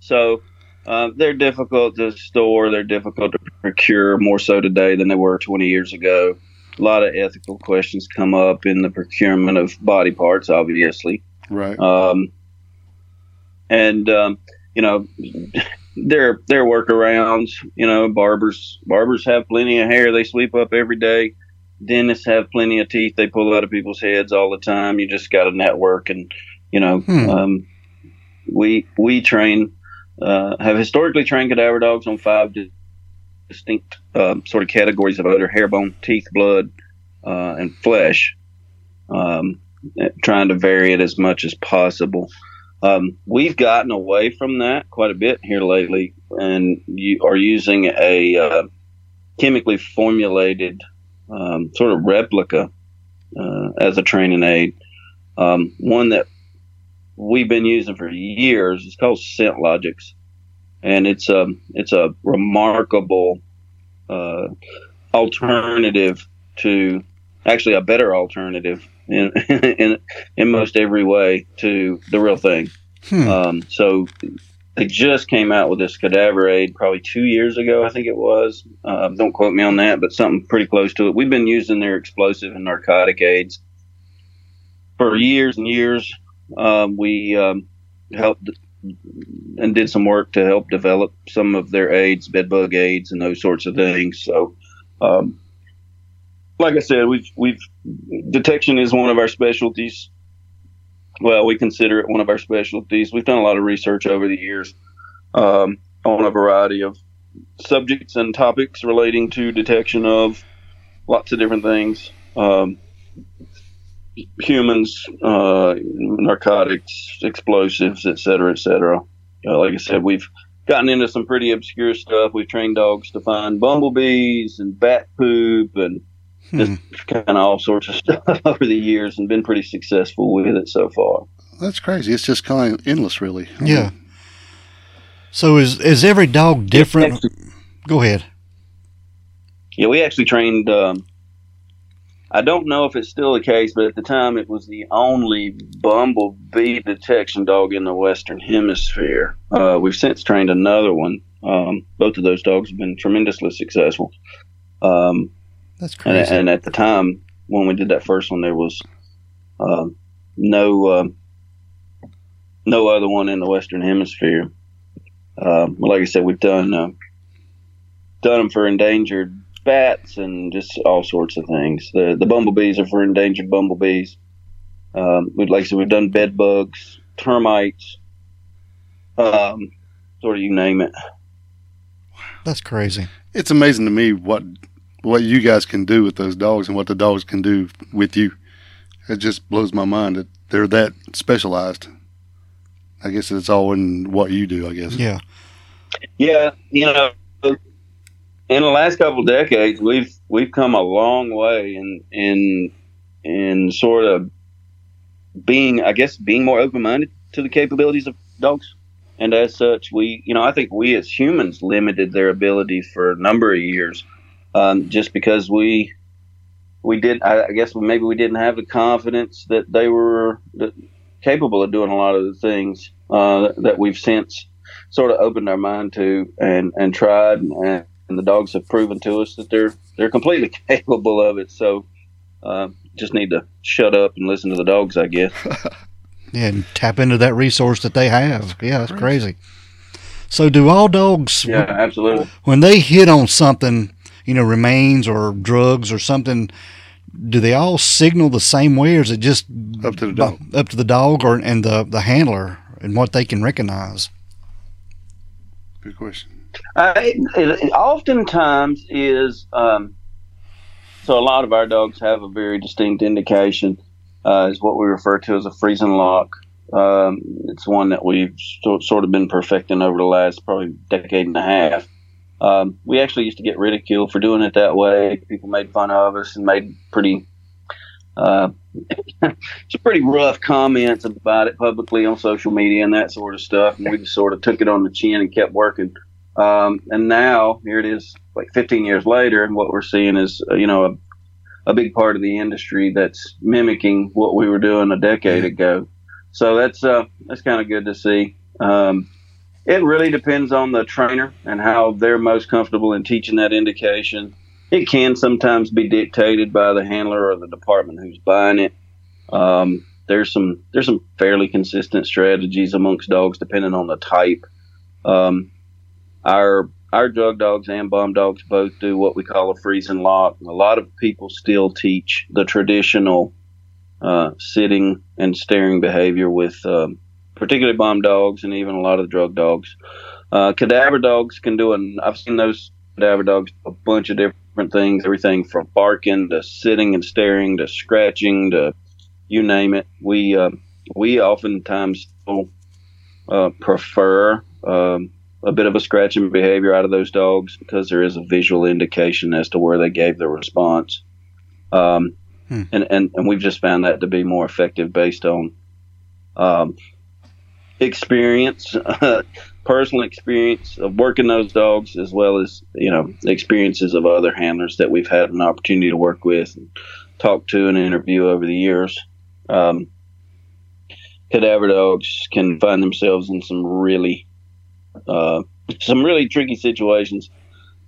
so uh, they're difficult to store. They're difficult to procure more so today than they were 20 years ago. A lot of ethical questions come up in the procurement of body parts, obviously. Right. Um, and um, you know, there there are workarounds. You know, barbers barbers have plenty of hair they sweep up every day. Dentists have plenty of teeth they pull out of people's heads all the time. You just got to network, and you know, Hmm. um, we we train uh, have historically trained cadaver dogs on five distinct um, sort of categories of odor: hair, bone, teeth, blood, uh, and flesh. Um, trying to vary it as much as possible. Um, we've gotten away from that quite a bit here lately, and you are using a uh, chemically formulated um, sort of replica uh, as a training aid. Um, one that we've been using for years It's called Scent Logics, and it's a it's a remarkable uh, alternative to actually a better alternative in in in most every way to the real thing. Hmm. Um, so they just came out with this cadaver aid probably two years ago, I think it was. Uh, don't quote me on that, but something pretty close to it. We've been using their explosive and narcotic aids for years and years. Um, we um, helped and did some work to help develop some of their aids, bedbug aids, and those sorts of things. So, um, like I said, we've we've detection is one of our specialties. Well, we consider it one of our specialties. We've done a lot of research over the years um, on a variety of subjects and topics relating to detection of lots of different things. Um, humans, uh, narcotics, explosives, et cetera, et cetera. Uh, like I said, we've gotten into some pretty obscure stuff. We've trained dogs to find bumblebees and bat poop and just kind of all sorts of stuff over the years and been pretty successful with it so far. That's crazy. It's just kind of endless, really. Yeah. So is is every dog different? Actually- Go ahead. Yeah, we actually trained. Um, I don't know if it's still the case, but at the time it was the only bumblebee detection dog in the Western Hemisphere. Uh, we've since trained another one. Um, both of those dogs have been tremendously successful. Um, That's and, crazy. and at the time when we did that first one, there was um, no um no other one in the Western Hemisphere. Um, like I said, we've done uh, done them for endangered bats and just all sorts of things. The the bumblebees are for endangered bumblebees. Um, we like I said, we've done bed bugs, termites, um, sort of you name it. That's crazy. it's amazing to me what what you guys can do with those dogs and what the dogs can do with you. It just blows my mind that they're that specialized. I guess it's all in what you do. I guess. Yeah. Yeah, you know, in the last couple decades, we've we've come a long way in in in sort of being, I guess, being more open minded to the capabilities of dogs, and as such, we, you know, I think we as humans limited their abilities for a number of years, um, just because we we did, I, I guess, maybe we didn't have the confidence that they were capable of doing a lot of the things uh, that we've since sort of opened our mind to and and tried and, and the dogs have proven to us that they're they're completely capable of it so uh, just need to shut up and listen to the dogs i guess Yeah, and tap into that resource that they have. Yeah, that's crazy. So do all dogs yeah absolutely when they hit on something, you know, remains or drugs or something, do they all signal the same way or is it just Up to the dog. bu- up to the dog or and the the handler and what they can recognize? Good question. Uh, it, it, oftentimes is um, so. A lot of our dogs have a very distinct indication, uh, is what we refer to as a freezing lock. Um, it's one that we've so, sort of been perfecting over the last probably decade and a half. Um, we actually used to get ridiculed for doing it that way. People made fun of us and made pretty, uh, some pretty rough comments about it publicly on social media and that sort of stuff. And we just sort of took it on the chin and kept working. Um, and now here it is, like 15 years later, and what we're seeing is, uh, you know, a, a big part of the industry that's mimicking what we were doing a decade ago. So that's uh, that's kind of good to see. Um, it really depends on the trainer and how they're most comfortable in teaching that indication. It can sometimes be dictated by the handler or the department who's buying it. Um, there's some there's some fairly consistent strategies amongst dogs depending on the type. Um, our our drug dogs and bomb dogs both do what we call a freeze and lock. A lot of people still teach the traditional uh, sitting and staring behavior with um, particularly bomb dogs and even a lot of drug dogs. Uh, cadaver dogs can do it. I've seen those cadaver dogs do a bunch of different things, everything from barking to sitting and staring to scratching to you name it. We uh, we oftentimes uh, prefer um, a bit of a scratching behavior out of those dogs because there is a visual indication as to where they gave the response. Um, Hmm. and, and, and we've just found that to be more effective based on um, experience. personal experience of working those dogs, as well as you know experiences of other handlers that we've had an opportunity to work with, and talk to, and interview over the years. Um, cadaver dogs can find themselves in some really, uh, some really tricky situations.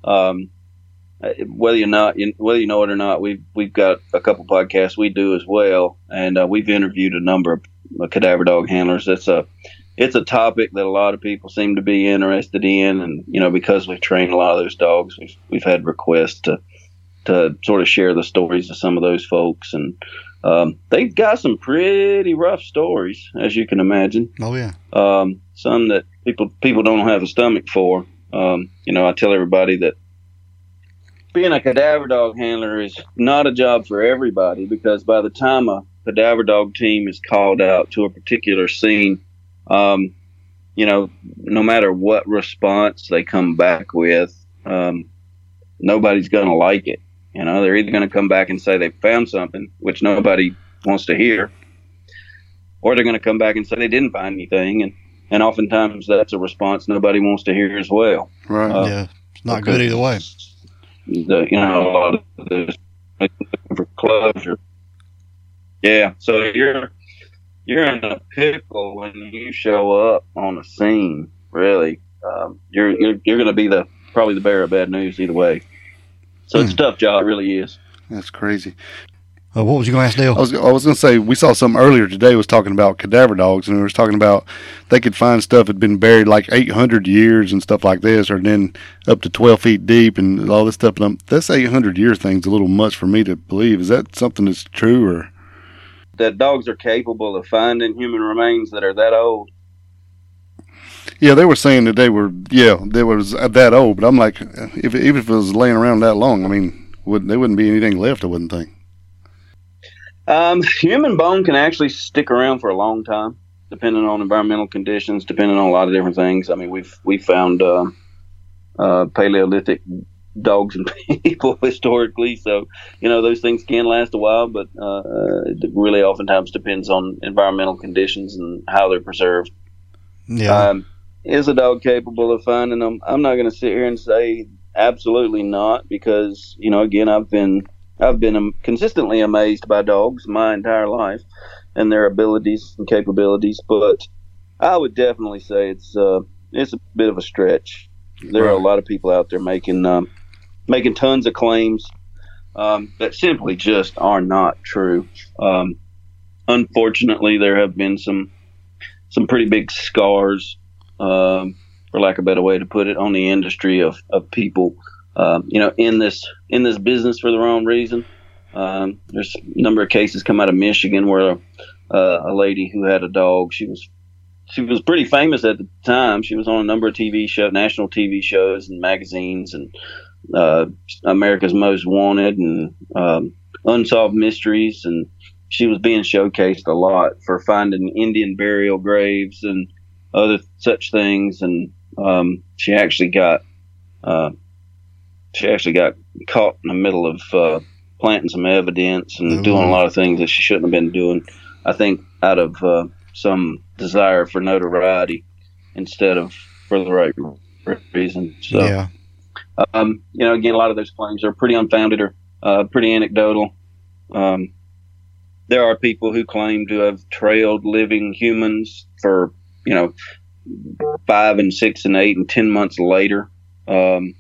Um, whether you're not whether you know it or not, we've we've got a couple podcasts we do as well, and uh, we've interviewed a number of uh, cadaver dog handlers. That's a it's a topic that a lot of people seem to be interested in, and you know because we've trained a lot of those dogs, we've we've had requests to to sort of share the stories of some of those folks, and um, they've got some pretty rough stories, as you can imagine. Oh yeah, um, some that people people don't have a stomach for. Um, you know, I tell everybody that being a cadaver dog handler is not a job for everybody because by the time a cadaver dog team is called out to a particular scene, um, you know, no matter what response they come back with, um, nobody's going to like it. You know, they're either going to come back and say they found something, which nobody wants to hear, or they're going to come back and say they didn't find anything, and and oftentimes that's a response nobody wants to hear as well. Right. Uh, yeah, it's not good either way the, you know, a lot of this for closure. Yeah, so you're you're in a pickle when you show up on a scene. Really, um, you're you're you're going to be the probably the bearer of bad news either way. So it's a hmm. tough job, it really is. That's crazy. Uh, what was you going to ask, Dale? I was, I was going to say we saw something earlier today. Was talking about cadaver dogs, and we was talking about they could find stuff that had been buried like 800 years and stuff like this, or then up to 12 feet deep and all this stuff. And that's 800 year thing's a little much for me to believe. Is that something that's true, or that dogs are capable of finding human remains that are that old? Yeah, they were saying that they were yeah they was that old, but I'm like, if even if it was laying around that long, I mean, would there wouldn't be anything left? I wouldn't think. Um, human bone can actually stick around for a long time, depending on environmental conditions, depending on a lot of different things. I mean, we've we found uh, uh, Paleolithic dogs and people historically, so you know those things can last a while, but uh, it really oftentimes depends on environmental conditions and how they're preserved. Yeah. Um, is a dog capable of finding them? I'm not going to sit here and say absolutely not, because you know, again, I've been I've been consistently amazed by dogs my entire life and their abilities and capabilities, but I would definitely say it's uh, it's a bit of a stretch. There right. are a lot of people out there making um, making tons of claims um, that simply just are not true. Um, unfortunately, there have been some some pretty big scars, um, for lack of a better way to put it, on the industry of, of people um, you know, in this in this business for the wrong reason. Um, there's a number of cases come out of Michigan where uh, a lady who had a dog, she was she was pretty famous at the time. She was on a number of TV show, national TV shows and magazines, and uh, America's Most Wanted and um, Unsolved Mysteries, and she was being showcased a lot for finding Indian burial graves and other such things. And um, she actually got uh, she actually got caught in the middle of uh, planting some evidence and mm-hmm. doing a lot of things that she shouldn't have been doing. I think out of uh, some desire for notoriety instead of for the right reason. So, yeah. um, you know, again, a lot of those claims are pretty unfounded or uh, pretty anecdotal. Um, there are people who claim to have trailed living humans for, you know, five and six and eight and ten months later. Um,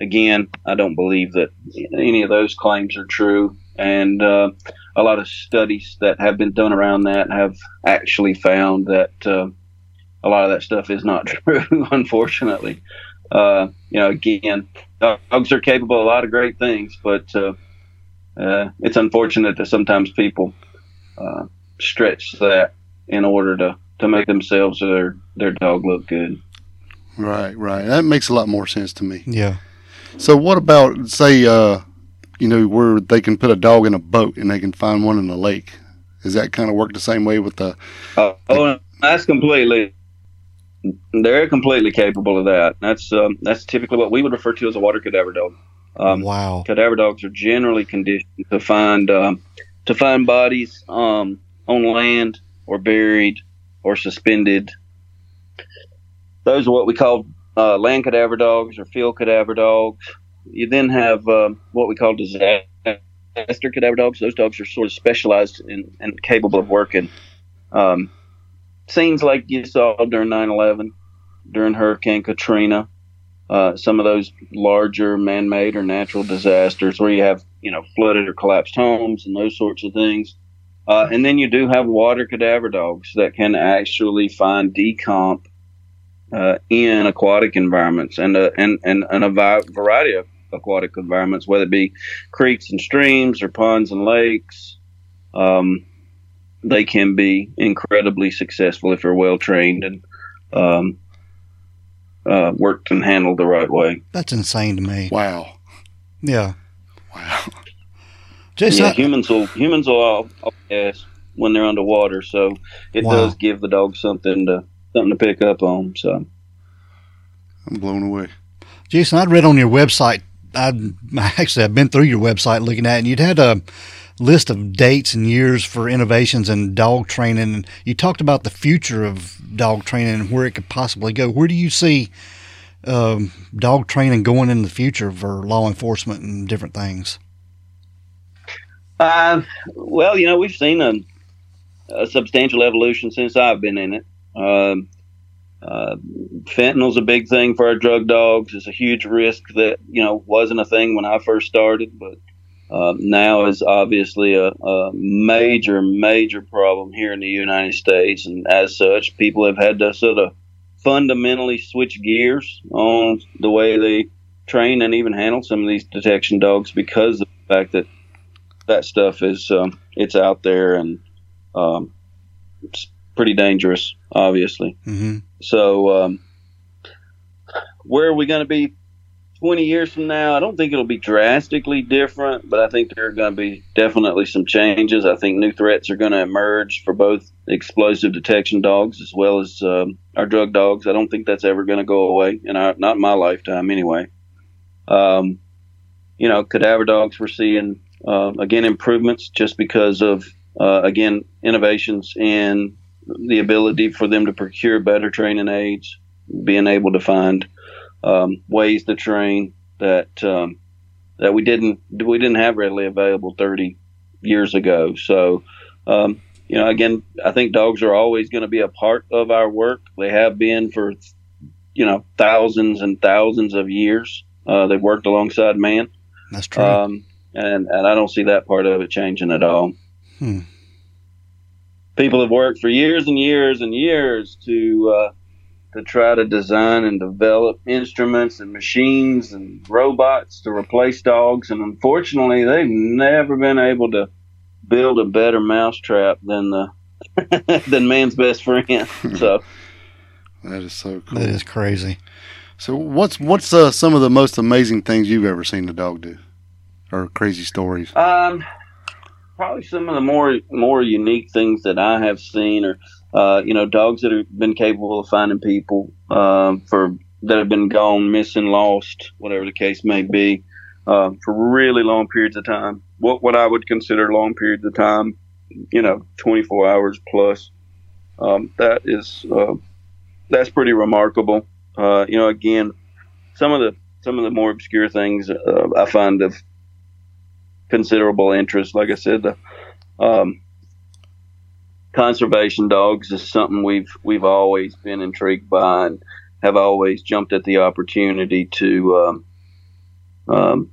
again, I don't believe that any of those claims are true. And uh, a lot of studies that have been done around that have actually found that uh, a lot of that stuff is not true, unfortunately. Uh, you know, again, dogs are capable of a lot of great things, but uh, uh, it's unfortunate that sometimes people uh, stretch that in order to, to make themselves or their, their dog look good. Right, right. That makes a lot more sense to me. Yeah. So what about say, uh, you know, where they can put a dog in a boat and they can find one in the lake? Does that kind of work the same way with the? Uh, oh, that's completely. They're completely capable of that. That's um, that's typically what we would refer to as a water cadaver dog. Um, wow. Cadaver dogs are generally conditioned to find um, to find bodies um, on land or buried or suspended those are what we call uh, land cadaver dogs or field cadaver dogs. You then have uh, what we call disaster cadaver dogs. Those dogs are sort of specialized in, and capable of working um, scenes like you saw during 9/11, during Hurricane Katrina, uh, some of those larger man-made or natural disasters where you have you know flooded or collapsed homes and those sorts of things. Uh, and then you do have water cadaver dogs that can actually find decomp uh, in aquatic environments and uh, and and, and a variety of aquatic environments, whether it be creeks and streams or ponds and lakes. Um, they can be incredibly successful if they're well trained and um, uh, worked and handled the right way. That's insane to me. Wow. Yeah. Wow. Jason, yeah, I- humans will humans will all, all yes when they're underwater, so it Wow. does give the dog something to something to pick up on. So I'm blown away. Jason, I'd read on your website. I'd actually I've been through your website looking at, it, and you'd had a list of dates and years for innovations in dog training. And you talked about the future of dog training and where it could possibly go. Where do you see um, dog training going in the future for law enforcement and different things? Uh, well, you know, we've seen a, a substantial evolution since I've been in it. Um, uh, fentanyl's a big thing for our drug dogs. It's a huge risk that you know wasn't a thing when I first started, but uh, now is obviously a, a major, major problem here in the United States, and as such, people have had to sort of fundamentally switch gears on the way they train and even handle some of these detection dogs because of the fact that that stuff is um, it's out there and um, pretty dangerous, obviously. hmm So, um, where are we going to be 20 years from now? I don't think it'll be drastically different, but I think there are going to be definitely some changes. I think new threats are going to emerge for both explosive detection dogs as well as um, our drug dogs. I don't think that's ever going to go away, in our, not in my lifetime anyway. Um, you know, cadaver dogs, we're seeing, uh, again, improvements just because of, uh, again, innovations in the ability for them to procure better training aids, being able to find um, ways to train that um, that we didn't we didn't have readily available 30 years ago. So, um, you know, again, I think dogs are always going to be a part of our work. They have been for you know thousands and thousands of years. Uh, they've worked alongside man, That's true. um, and and I don't see that part of it changing at all. Hmm. People have worked for years and years and years to uh, to try to design and develop instruments and machines and robots to replace dogs, and unfortunately, they've never been able to build a better mousetrap than the than man's best friend. So. That is so cool. that is crazy. So what's what's uh, some of the most amazing things you've ever seen a dog do, or crazy stories? Um, probably some of the more more unique things that I have seen are, uh, you know, dogs that have been capable of finding people um, for that have been gone, missing, lost, whatever the case may be, uh, for really long periods of time. What what I would consider long periods of time, you know, 24 hours plus. Um, that is uh, that's pretty remarkable. Uh, you know, again, some of the some of the more obscure things uh, I find of considerable interest. Like I said, the um, conservation dogs is something we've we've always been intrigued by and have always jumped at the opportunity to um, um,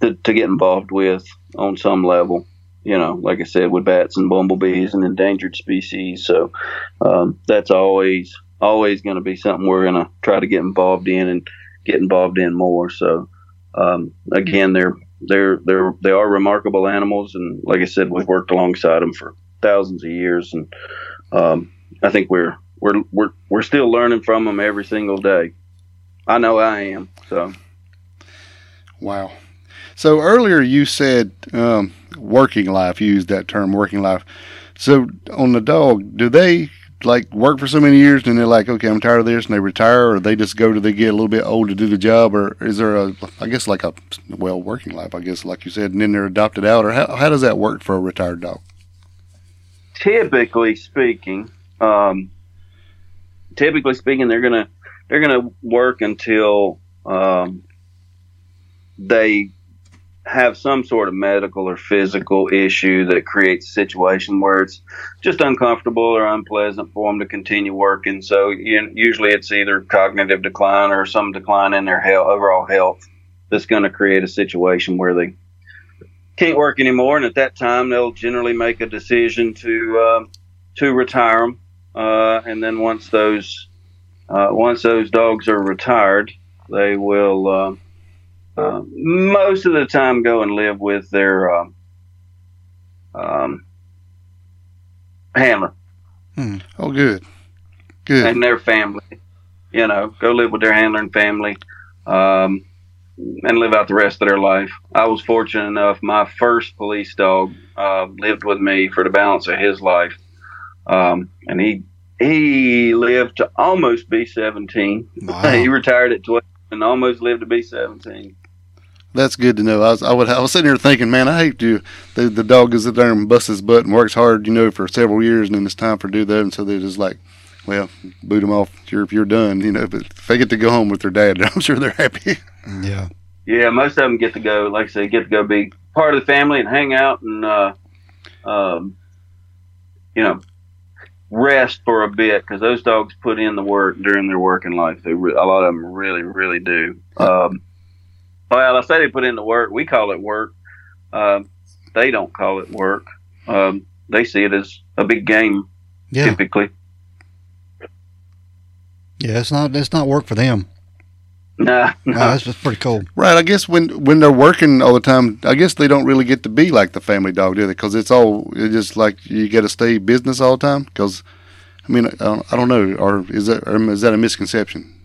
to, to get involved with on some level. You know, like I said, with bats and bumblebees and endangered species. So um, that's always always going to be something we're going to try to get involved in and get involved in more. So um, again, they're they're they're they are remarkable animals, and like I said, we've worked alongside them for thousands of years, and um, I think we're we're we're we're still learning from them every single day. I know I am. So Wow. So earlier you said um, working life. You used that term, working life. So on the dog, do they like work for so many years and they're like, okay, I'm tired of this, and they retire, or they just go to they get a little bit old to do the job, or is there a, I guess like a well working life, I guess like you said, and then they're adopted out, or how how does that work for a retired dog? typically speaking, um, typically speaking, they're gonna they're to work until um, they have some sort of medical or physical issue that creates a situation where it's just uncomfortable or unpleasant for them to continue working. So usually it's either cognitive decline or some decline in their health, overall health that's going to create a situation where they can't work anymore. And at that time, they'll generally make a decision to uh, to retire them. Uh, and then once those uh, once those dogs are retired, they will uh, most of the time go and live with their um, um, handler hmm. Oh, good, good, and their family. You know, go live with their handler and family, um, and live out the rest of their life. I was fortunate enough; my first police dog uh, lived with me for the balance of his life, um, and he he lived to almost be seventeen. Wow. he retired at twelve and almost lived to be seventeen. That's good to know. I was, I would, I was sitting here thinking, man, I hate to. The, the dog goes in there and busts his butt and works hard, you know, for several years, and then it's time for do that, and so they're just like, well, boot them off. You're you're done, you know. But if they get to go home with their dad, I'm sure they're happy. Yeah. Yeah, most of them get to go, like I say, get to go be part of the family and hang out and, uh, um, you know, rest for a bit because those dogs put in the work during their working life. They re- a lot of them really, really do. Um, well, I say they put in the work. We call it work. Um, they don't call it work. Um, they see it as a big game, Yeah. typically. Yeah. It's not. It's not work for them. Nah, No, nah. that's pretty cool. Right. I guess when when they're working all the time, I guess they don't really get to be like the family dog, do they? Because it's all it's just like you got to stay business all the time. Because I mean, I don't, I don't know, or is that or is that a misconception?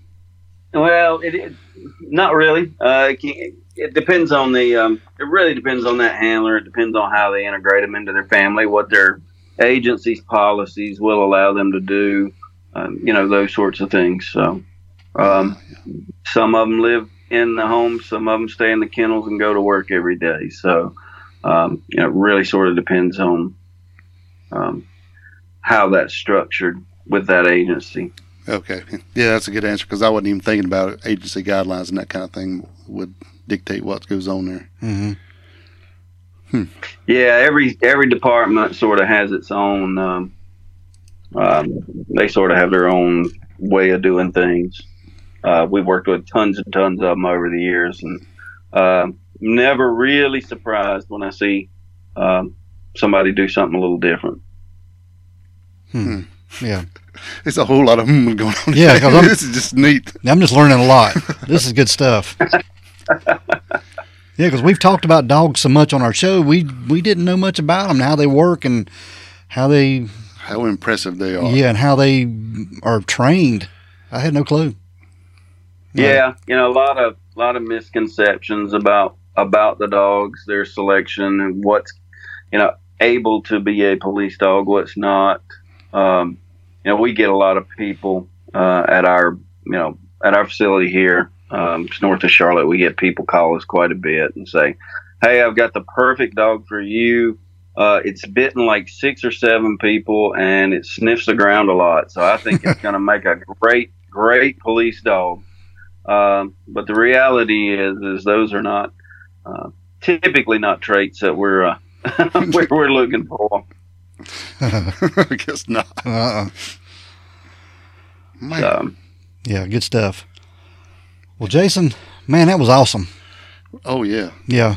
Well, it, it not really. Uh, it, depends on the. Um, it really depends on that handler. It depends on how they integrate them into their family, what their agency's policies will allow them to do. Um, you know those sorts of things. So, um, some of them live in the home. Some of them stay in the kennels and go to work every day. So, um, you know, it really sort of depends on um, how that's structured with that agency. Okay. Yeah, that's a good answer because I wasn't even thinking about it. agency guidelines and that kind of thing would dictate what goes on there. hmm Yeah, every every department sort of has its own. Um, um, they sort of have their own way of doing things. Uh, we've worked with tons and tons of them over the years, and um never really surprised when I see um, somebody do something a little different. Hmm. Yeah. It's a whole lot of hmm going on. Yeah, 'cause I'm- this is just neat. I'm just learning a lot. This is good stuff. Yeah, because we've talked about dogs so much on our show, we we didn't know much about them, how they work, and how they How impressive they are. yeah, and how they are trained. I had no clue. Yeah, you know, a lot of a lot of misconceptions about about the dogs, their selection, and what's you know able to be a police dog, what's not. Um, you know, we get a lot of people uh, at our you know at our facility here, um, it's north of Charlotte. We get people call us quite a bit and say, "Hey, I've got the perfect dog for you." Uh, it's bitten like six or seven people, and it sniffs the ground a lot. So I think it's going to make a great, great police dog. Um, but the reality is, is those are not uh, typically not traits that we're uh, we're, we're looking for. I guess not. Uh-uh. Man, So, Yeah, good stuff. Well, Jason, man, that was awesome. oh yeah. Yeah,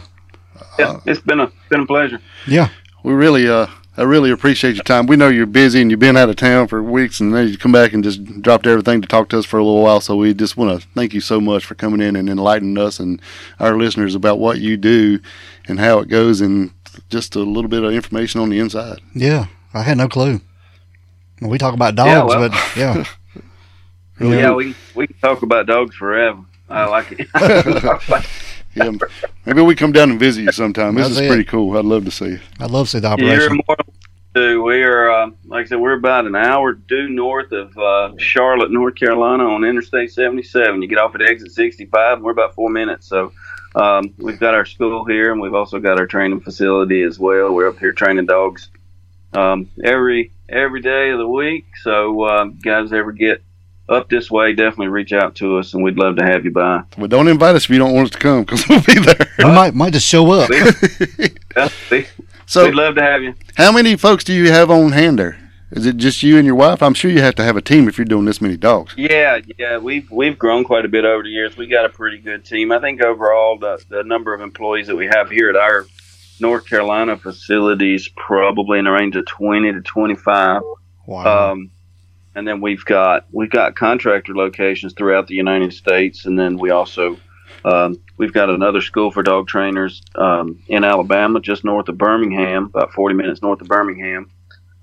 yeah, it's been a been a pleasure. yeah, We really, uh, I really appreciate your time. We know you're busy and you've been out of town for weeks, and then you come back and just dropped everything to talk to us for a little while. So we just want to thank you so much for coming in and enlightening us and our listeners about what you do and how it goes, and just a little bit of information on the inside. yeah. I had no clue. Well, we talk about dogs, Yeah, well- but yeah, Yeah, we we can talk about dogs forever. I like it. Yeah, maybe we come down and visit you sometime. This That's is it. pretty cool. I'd love to see you. I'd love to see the You're operation. more we are. Uh, like I said, we're about an hour due north of uh, Charlotte, North Carolina, on Interstate 77. You get off at exit 65, and we're about four minutes. So um, we've got our school here, and we've also got our training facility as well. We're up here training dogs um, every every day of the week. So uh, guys ever get up this way, definitely reach out to us, and we'd love to have you by. But don't invite us if you don't want us to come because we'll be there. We might might just show up. Yeah, we- So, we'd love to have you. how many folks do you have on hand there? Is it just you and your wife? I'm sure you have to have a team if you're doing this many dogs. Yeah, yeah, we've we've grown quite a bit over the years. We got a pretty good team. I think overall the the number of employees that we have here at our North Carolina facilities probably in the range of twenty to twenty five. Wow. Um, and then we've got we've got contractor locations throughout the United States, and then we also um, we've got another school for dog trainers um, in Alabama, just north of Birmingham, about forty minutes north of Birmingham,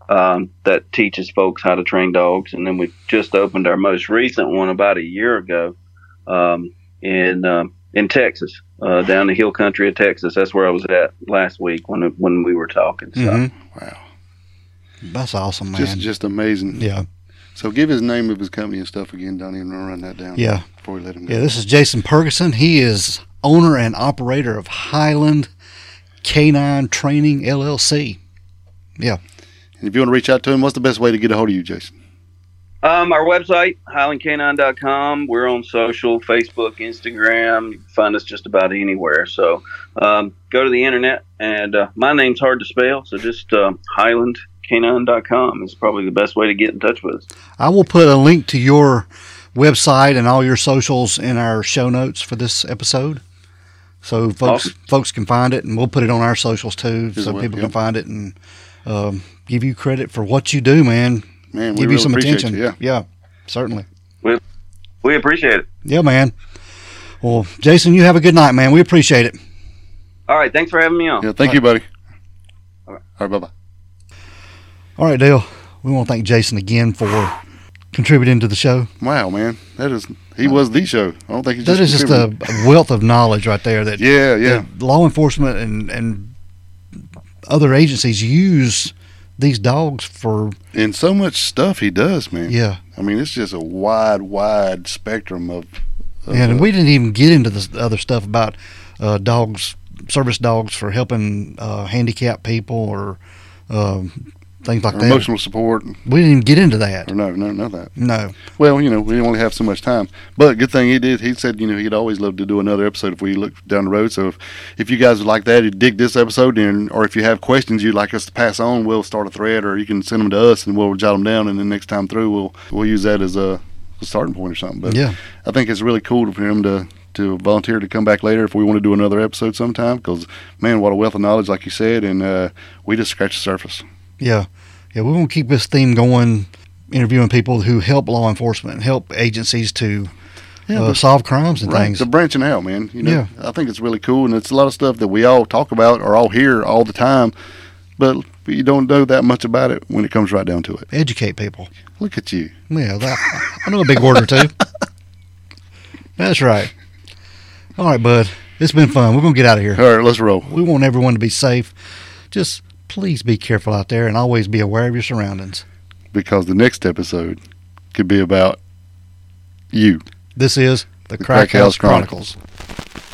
um, that teaches folks how to train dogs. And then we just opened our most recent one about a year ago um, in um, in Texas, uh, down the hill country of Texas. That's where I was at last week when when we were talking. So. Mhm. Wow. That's awesome, man. Just just amazing. yeah. So give his name of his company and stuff again, Donnie, and we'll run that down. Yeah. Before we let him go. Yeah, this is Jason Purgason. He is owner and operator of Highland Canine Training LLC. And if you want to reach out to him, what's the best way to get a hold of you, Jason? Um, our website, highlandcanine.com. We're on social, Facebook, Instagram. You can find us just about anywhere. So um, go to the internet, and uh, my name's hard to spell, so just uh, highlandcanine.com is probably the best way to get in touch with us. I will put a link to your website and all your socials in our show notes for this episode. So folks Awesome. folks can find it and we'll put it on our socials too As so well, people yeah. can find it and um, give you credit for what you do, man. Man, we give you some attention. you. Yeah. certainly. We we appreciate it. Yeah, man. Well, Jason, you have a good night, man. We appreciate it. All right, thanks for having me on. Yeah. Thank you, buddy. All right. All right. Bye bye. All right, Dale. We want to thank Jason again for contributing to the show. Wow, man. That is, he was the show. I don't think he That is just a a wealth of knowledge right there that Yeah, yeah. that law enforcement and, and other agencies use these dogs for And so much stuff he does, man. yeah I mean, it's just a wide, wide spectrum of. of and we didn't even get into the other stuff about uh, dogs service dogs for helping uh, handicapped people or um, things like or that emotional support. we didn't even get into that Or no, no, none of that. no Well, you know, we only have so much time. But good thing he did. He said, you know, he'd always love to do another episode if we look down the road. So if, if you guys would like that, you dig this episode, and or if you have questions you'd like us to pass on, we'll start a thread, or you can send them to us, and we'll jot them down, and then next time through, we'll we'll use that as a, a starting point or something. But yeah I think it's really cool for him to to volunteer to come back later if we want to do another episode sometime. Because man, what a wealth of knowledge, like you said, and uh, we just scratched the surface. Yeah yeah we want to keep this theme going interviewing people who help law enforcement and help agencies to Yeah, uh, solve crimes and Right, things the branching out, man. You know, Yeah. I think it's really cool, and it's a lot of stuff that we all talk about or all hear all the time, but you don't know that much about it when it comes right down to it. educate people Look at you. Yeah, that, I know a big word or two. That's right. All right, bud. It's been fun. We're going to get out of here. All right, let's roll. We want everyone to be safe. Just please be careful out there and always be aware of your surroundings. Because the next episode could be about you. This is the, The Crack, Crack House House Chronicles. Chronicles.